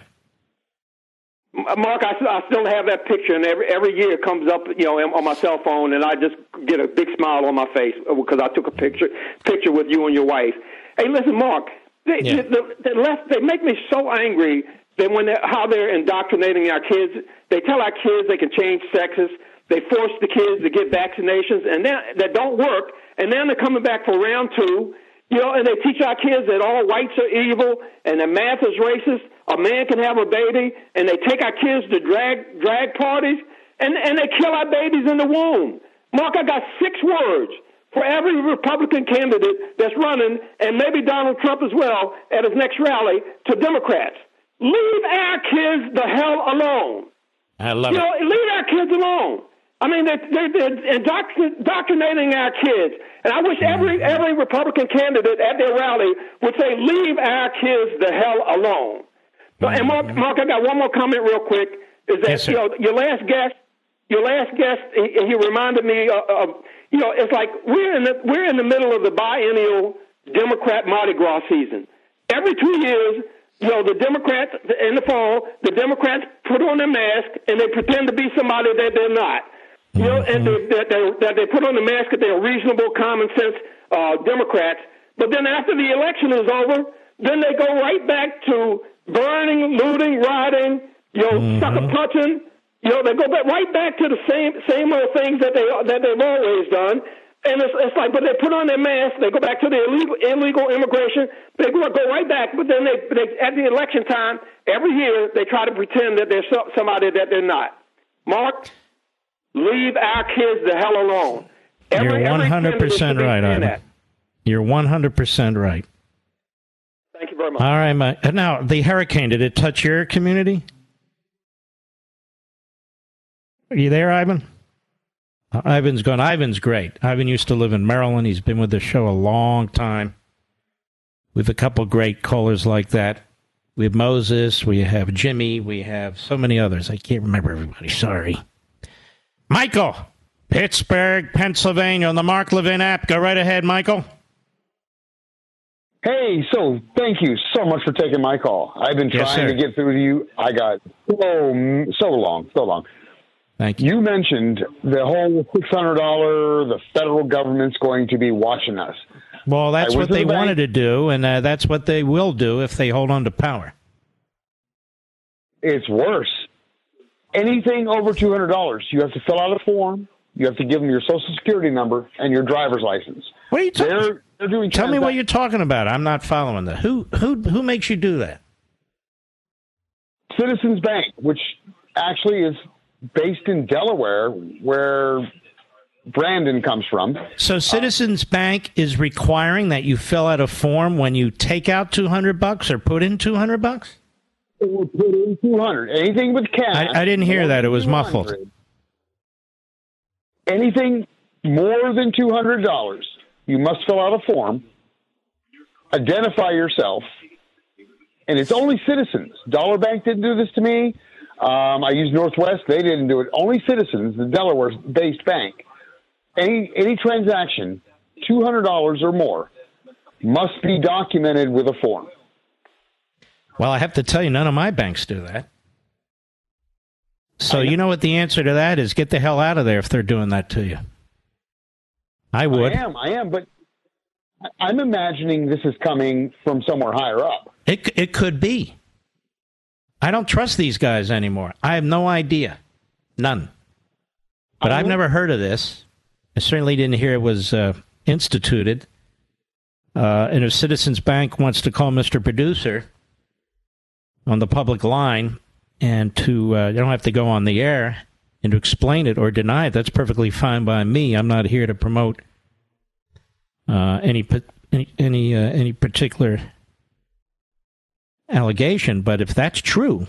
Mark, I, I still have that picture, and every every year it comes up, you know, on my cell phone, and I just get a big smile on my face because I took a picture picture with you and your wife. Hey, listen, Mark, they, Yeah. the, the left they make me so angry that when they're, how they're indoctrinating our kids, they tell our kids they can change sexes. They force the kids to get vaccinations, and then that don't work. And then they're coming back for round two. You know, and they teach our kids that all whites are evil and that math is racist. A man can have a baby, and they take our kids to drag drag parties, and and they kill our babies in the womb. Mark, I got six words for every Republican candidate that's running, and maybe Donald Trump as well at his next rally, to Democrats. Leave our kids the hell alone. I love you it. know, leave our kids alone. I mean, they're, they're, they're indoctrinating our kids, and I wish every Mm-hmm. every Republican candidate at their rally would say, "Leave our kids the hell alone." So, and Mark, Mark, I got one more comment real quick. Is that Mm-hmm. Yes, sir. you know your last guest, your last guest, he, he reminded me of, of you know it's like we're in the we're in the middle of the biennial Democrat Mardi Gras season. Every two years, you know, the Democrats in the fall, the Democrats put on their mask and they pretend to be somebody that they're not. You know, and they, that, they, that they put on the mask that they're reasonable, common sense uh, Democrats. But then after the election is over, then they go right back to burning, looting, rioting, you know, sucker punching. You know, they go back right back to the same same old things that they that they've always done. And it's, it's like, but they put on their mask. They go back to the illegal illegal immigration. They go, go right back. But then they, they at the election time every year they try to pretend that they're so, somebody that they're not. Mark, leave our kids the hell alone. Every- You're 100% candidate should be right, Ivan. that. You're 100% right. Thank you very much. All right, Mike. Now, the hurricane, did it touch your community? Are you there, Ivan? Uh, Ivan's gone. Ivan's great. Ivan used to live in Maryland. He's been with the show a long time. With a couple great callers like that. We have Moses. We have Jimmy. We have so many others. I can't remember everybody. Sorry. Michael, Pittsburgh, Pennsylvania, on the Mark Levin app. Go right ahead, Michael. Hey, so thank you so much for taking my call. I've been trying sir. to get through to you. I got so so long, so long. Thank you. You mentioned the whole six hundred dollar. The federal government's going to be watching us. Well, that's what they the wanted to do, and uh, that's what they will do if they hold on to power. It's worse. Anything over two hundred dollars, you have to fill out a form. You have to give them your social security number and your driver's license. What are you talking? They're, they're doing. Tell me what you're talking about. I'm not following that. Who who who makes you do that? Citizens Bank, which actually is based in Delaware, where Brandon comes from. So Citizens Bank is requiring that you fill out a form when you take out 200 bucks or put in 200 bucks. Put in 200. Anything with cash. I, I didn't hear that. It was muffled. Anything more than $200, you must fill out a form, identify yourself, and it's only citizens. Dollar Bank didn't do this to me. Um, I used Northwest. They didn't do it. Only citizens, the Delaware-based bank. Any any transaction, two hundred dollars or more, must be documented with a form. Well, I have to tell you, none of my banks do that. So you know what the answer to that is? Get the hell out of there if they're doing that to you. I would. I am. I am. But I'm imagining this is coming from somewhere higher up. It it could be. I don't trust these guys anymore. I have no idea, none. But I've never heard of this. I certainly didn't hear it was uh, instituted. Uh, and if Citizens Bank wants to call Mr. Producer on the public line and to uh, you don't have to go on the air and to explain it or deny it, that's perfectly fine by me. I'm not here to promote uh, any any any, uh, any particular allegation, but if that's true,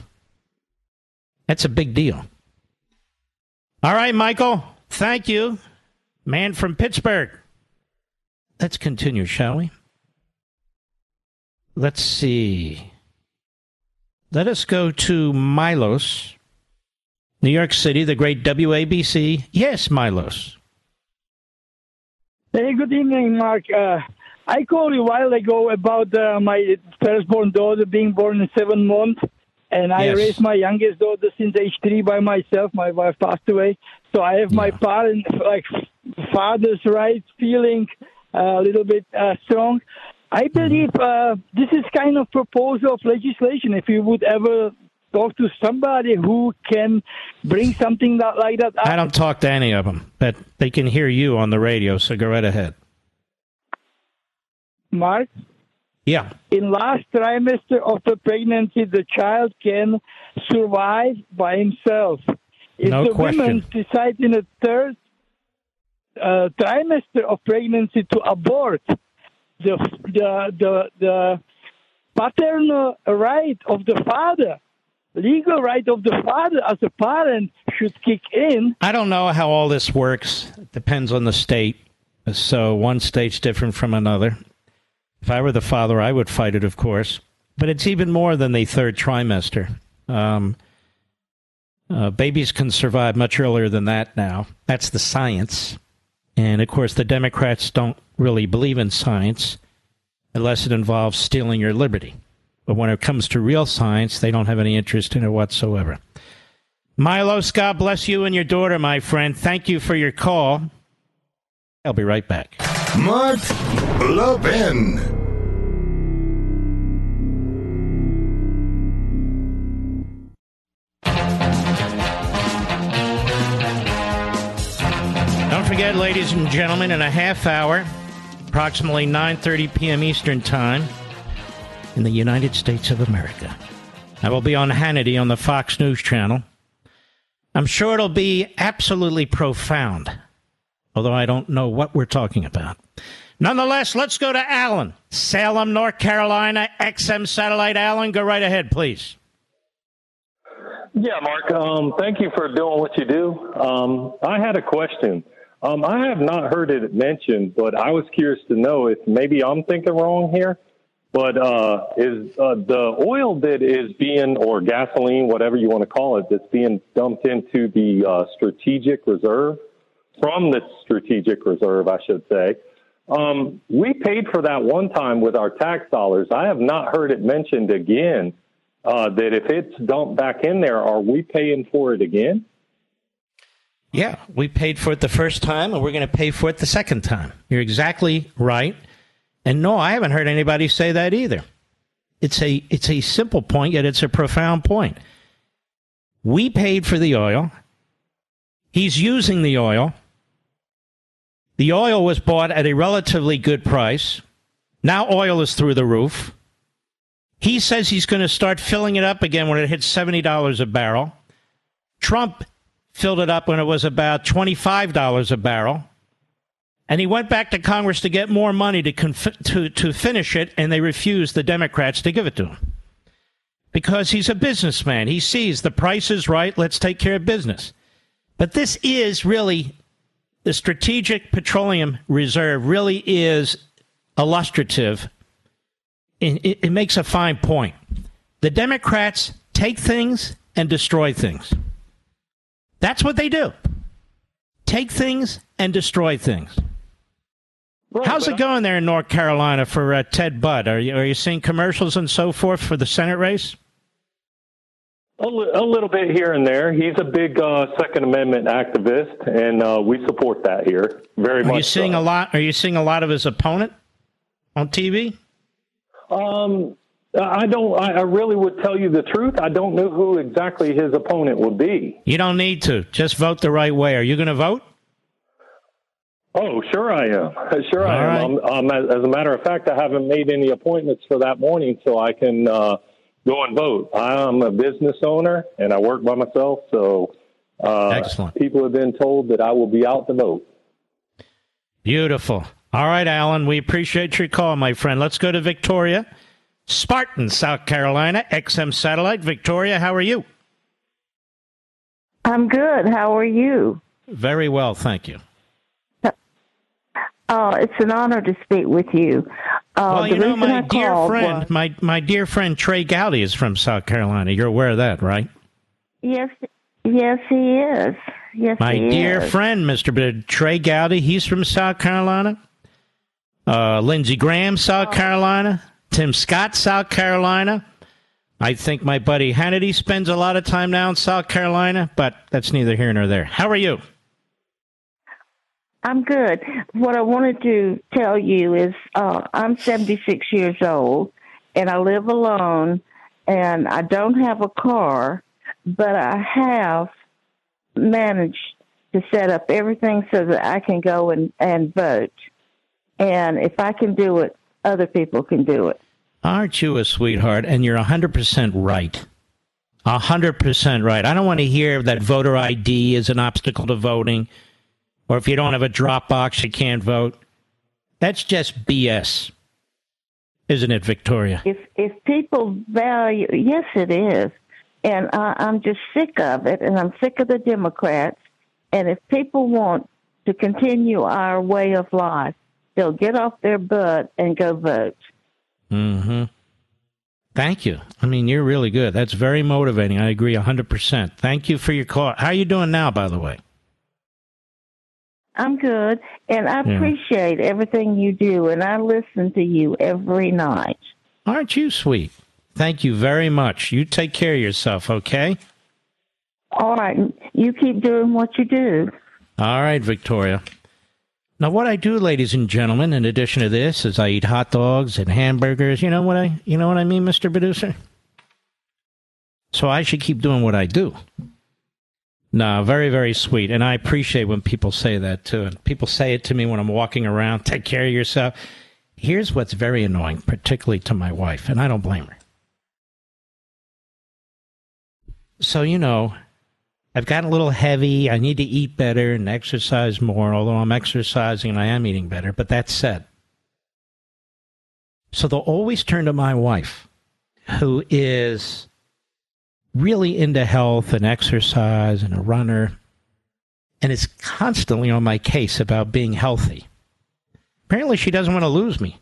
that's a big deal. All right, Michael, thank you. Man from Pittsburgh. Let's continue, shall we? Let's see. Let us go to Milos, New York City, the great WABC. Yes, Milos. Hey, good evening, Mark. Uh, I called you a while ago about uh, my firstborn daughter being born in seven months, and I Yes. raised my youngest daughter since age three by myself. My wife passed away, so I have my parent like father's right feeling uh, a little bit uh, strong. I believe uh, this is kind of proposal of legislation. If you would ever talk to somebody who can bring something that, like that up, I don't talk to any of them, but they can hear you on the radio, so go right ahead. Mark. Yeah. in last trimester of the pregnancy, the child can survive by himself. If No the question. woman decides in the third uh, trimester of pregnancy to abort. The the the the paternal right of the father, legal right of the father as a parent should kick in. I don't know how all this works. It depends on the state. So one state's different from another. If I were the father, I would fight it, of course. But it's even more than the third trimester. Um, uh, babies can survive much earlier than that now. That's the science. And of course, the Democrats don't really believe in science unless it involves stealing your liberty. But when it comes to real science, they don't have any interest in it whatsoever. Milos, God bless you and your daughter, my friend. Thank you for your call. I'll be right back. Mark Levin. Don't forget, ladies and gentlemen, in a half hour, approximately 9:30 p.m. Eastern Time, in the United States of America, I will be on Hannity on the Fox News Channel. I'm sure it'll be absolutely profound, although I don't know what we're talking about. Nonetheless, let's go to Alan, Salem, North Carolina, XM Satellite. Alan, go right ahead, please. Yeah, Mark. Um, thank you for doing what you do. Um, I had a question. Um, I have not heard it mentioned, but I was curious to know if maybe I'm thinking wrong here. But uh, is uh, the oil that is being, or gasoline, whatever you want to call it, that's being dumped into the uh, strategic reserve, from the strategic reserve, I should say, um, we paid for that one time with our tax dollars. I have not heard it mentioned again uh, that if it's dumped back in there, are we paying for it again? Yeah, we paid for it the first time, and we're going to pay for it the second time. You're exactly right. And no, I haven't heard anybody say that either. It's a it's a simple point, yet it's a profound point. We paid for the oil. He's using the oil. The oil was bought at a relatively good price. Now oil is through the roof. He says he's going to start filling it up again when it hits $70 a barrel. Trump filled it up when it was about $25 a barrel. And he went back to Congress to get more money to, conf- to, to finish it, and they refused the Democrats to give it to him. Because he's a businessman. He sees the price is right, let's take care of business. But this is really the Strategic Petroleum Reserve, really is illustrative. It, it, it makes a fine point. The Democrats take things and destroy things. That's what they do. Take things and destroy things. How's it going there in North Carolina for uh, Ted Budd? Are you, are you seeing commercials and so forth for the Senate race? A, li- a little bit here and there. He's a big uh, Second Amendment activist, and uh, we support that here very Are much. you seeing so. a lot? Are you seeing a lot of his opponent on TV? Um, I don't. I, I really would tell you the truth. I don't know who exactly his opponent would be. You don't need to. Just vote the right way. Are you going to vote? Oh, sure I am. Sure I All am. Um, um, as, as a matter of fact, I haven't made any appointments for that morning, so I can uh, go and vote. I'm a business owner and I work by myself, so uh, Excellent. people have been told that I will be out to vote. Beautiful. All right, Alan. We appreciate your call, my friend. Let's go to Victoria, Spartan, South Carolina, XM Satellite. Victoria, how are you? I'm good. How are you? Very well, thank you. Oh, it's an honor to speak with you. Uh, well, you know, my I dear friend, was- my my dear friend Trey Gowdy is from South Carolina. You're aware of that, right? yes, yes, he is. Yes, My dear is. friend, Mr. B- Trey Gowdy, he's from South Carolina. Uh, Lindsey Graham, Oh. South Carolina. Tim Scott, South Carolina. I think my buddy Hannity spends a lot of time now in South Carolina, but that's neither here nor there. How are you? I'm good. What I wanted to tell you is uh, I'm 76 years old and I live alone and I don't have a car, but I have managed to set up everything so that I can go and, and vote. And if I can do it, other people can do it. Aren't you a sweetheart? And you're 100% right. 100% right. I don't want to hear that voter ID is an obstacle to voting. Or if you don't have a Dropbox, you can't vote. That's just BS, isn't it, Victoria? If if people value, yes, it is, and I, I'm just sick of it, and I'm sick of the Democrats. And if people want to continue our way of life, they'll get off their butt and go vote. Mm-hmm. Thank you. I mean, you're really good. That's very motivating. I agree 100%. Thank you for your call. How are you doing now, by the way? I'm good, and I Yeah. appreciate everything you do, and I listen to you every night. Aren't you sweet? Thank you very much. You take care of yourself, okay? All right, you keep doing what you do. All right, Victoria. Now, what I do, ladies and gentlemen, in addition to this, is I eat hot dogs and hamburgers. You know what I, you know what I mean, Mister Producer. So I should keep doing what I do. No, very, very sweet, and I appreciate when people say that too. And people say it to me when I'm walking around. Take care of yourself. Here's what's very annoying, particularly to my wife, and I don't blame her. So you know, I've gotten a little heavy. I need to eat better and exercise more, although I'm exercising and I am eating better. But that said, so they'll always turn to my wife, who is really into health and exercise and a runner, and is constantly on my case about being healthy. Apparently, she doesn't want to lose me.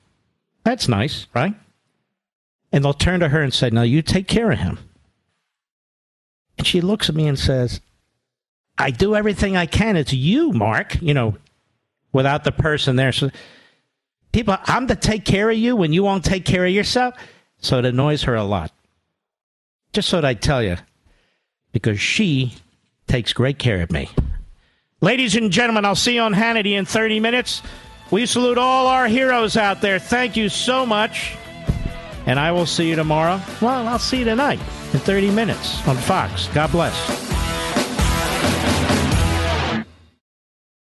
That's nice, right? And they'll turn to her and say, Now you take care of him. And she looks at me and says, I do everything I can. It's you, Mark, you know, without the person there. So people, I'm to take care of you when you won't take care of yourself. So it annoys her a lot. Just so that I tell you, because she takes great care of me. Ladies and gentlemen, I'll see you on Hannity in 30 minutes. We salute all our heroes out there. Thank you so much. And I will see you tomorrow. Well, I'll see you tonight in 30 minutes on Fox. God bless.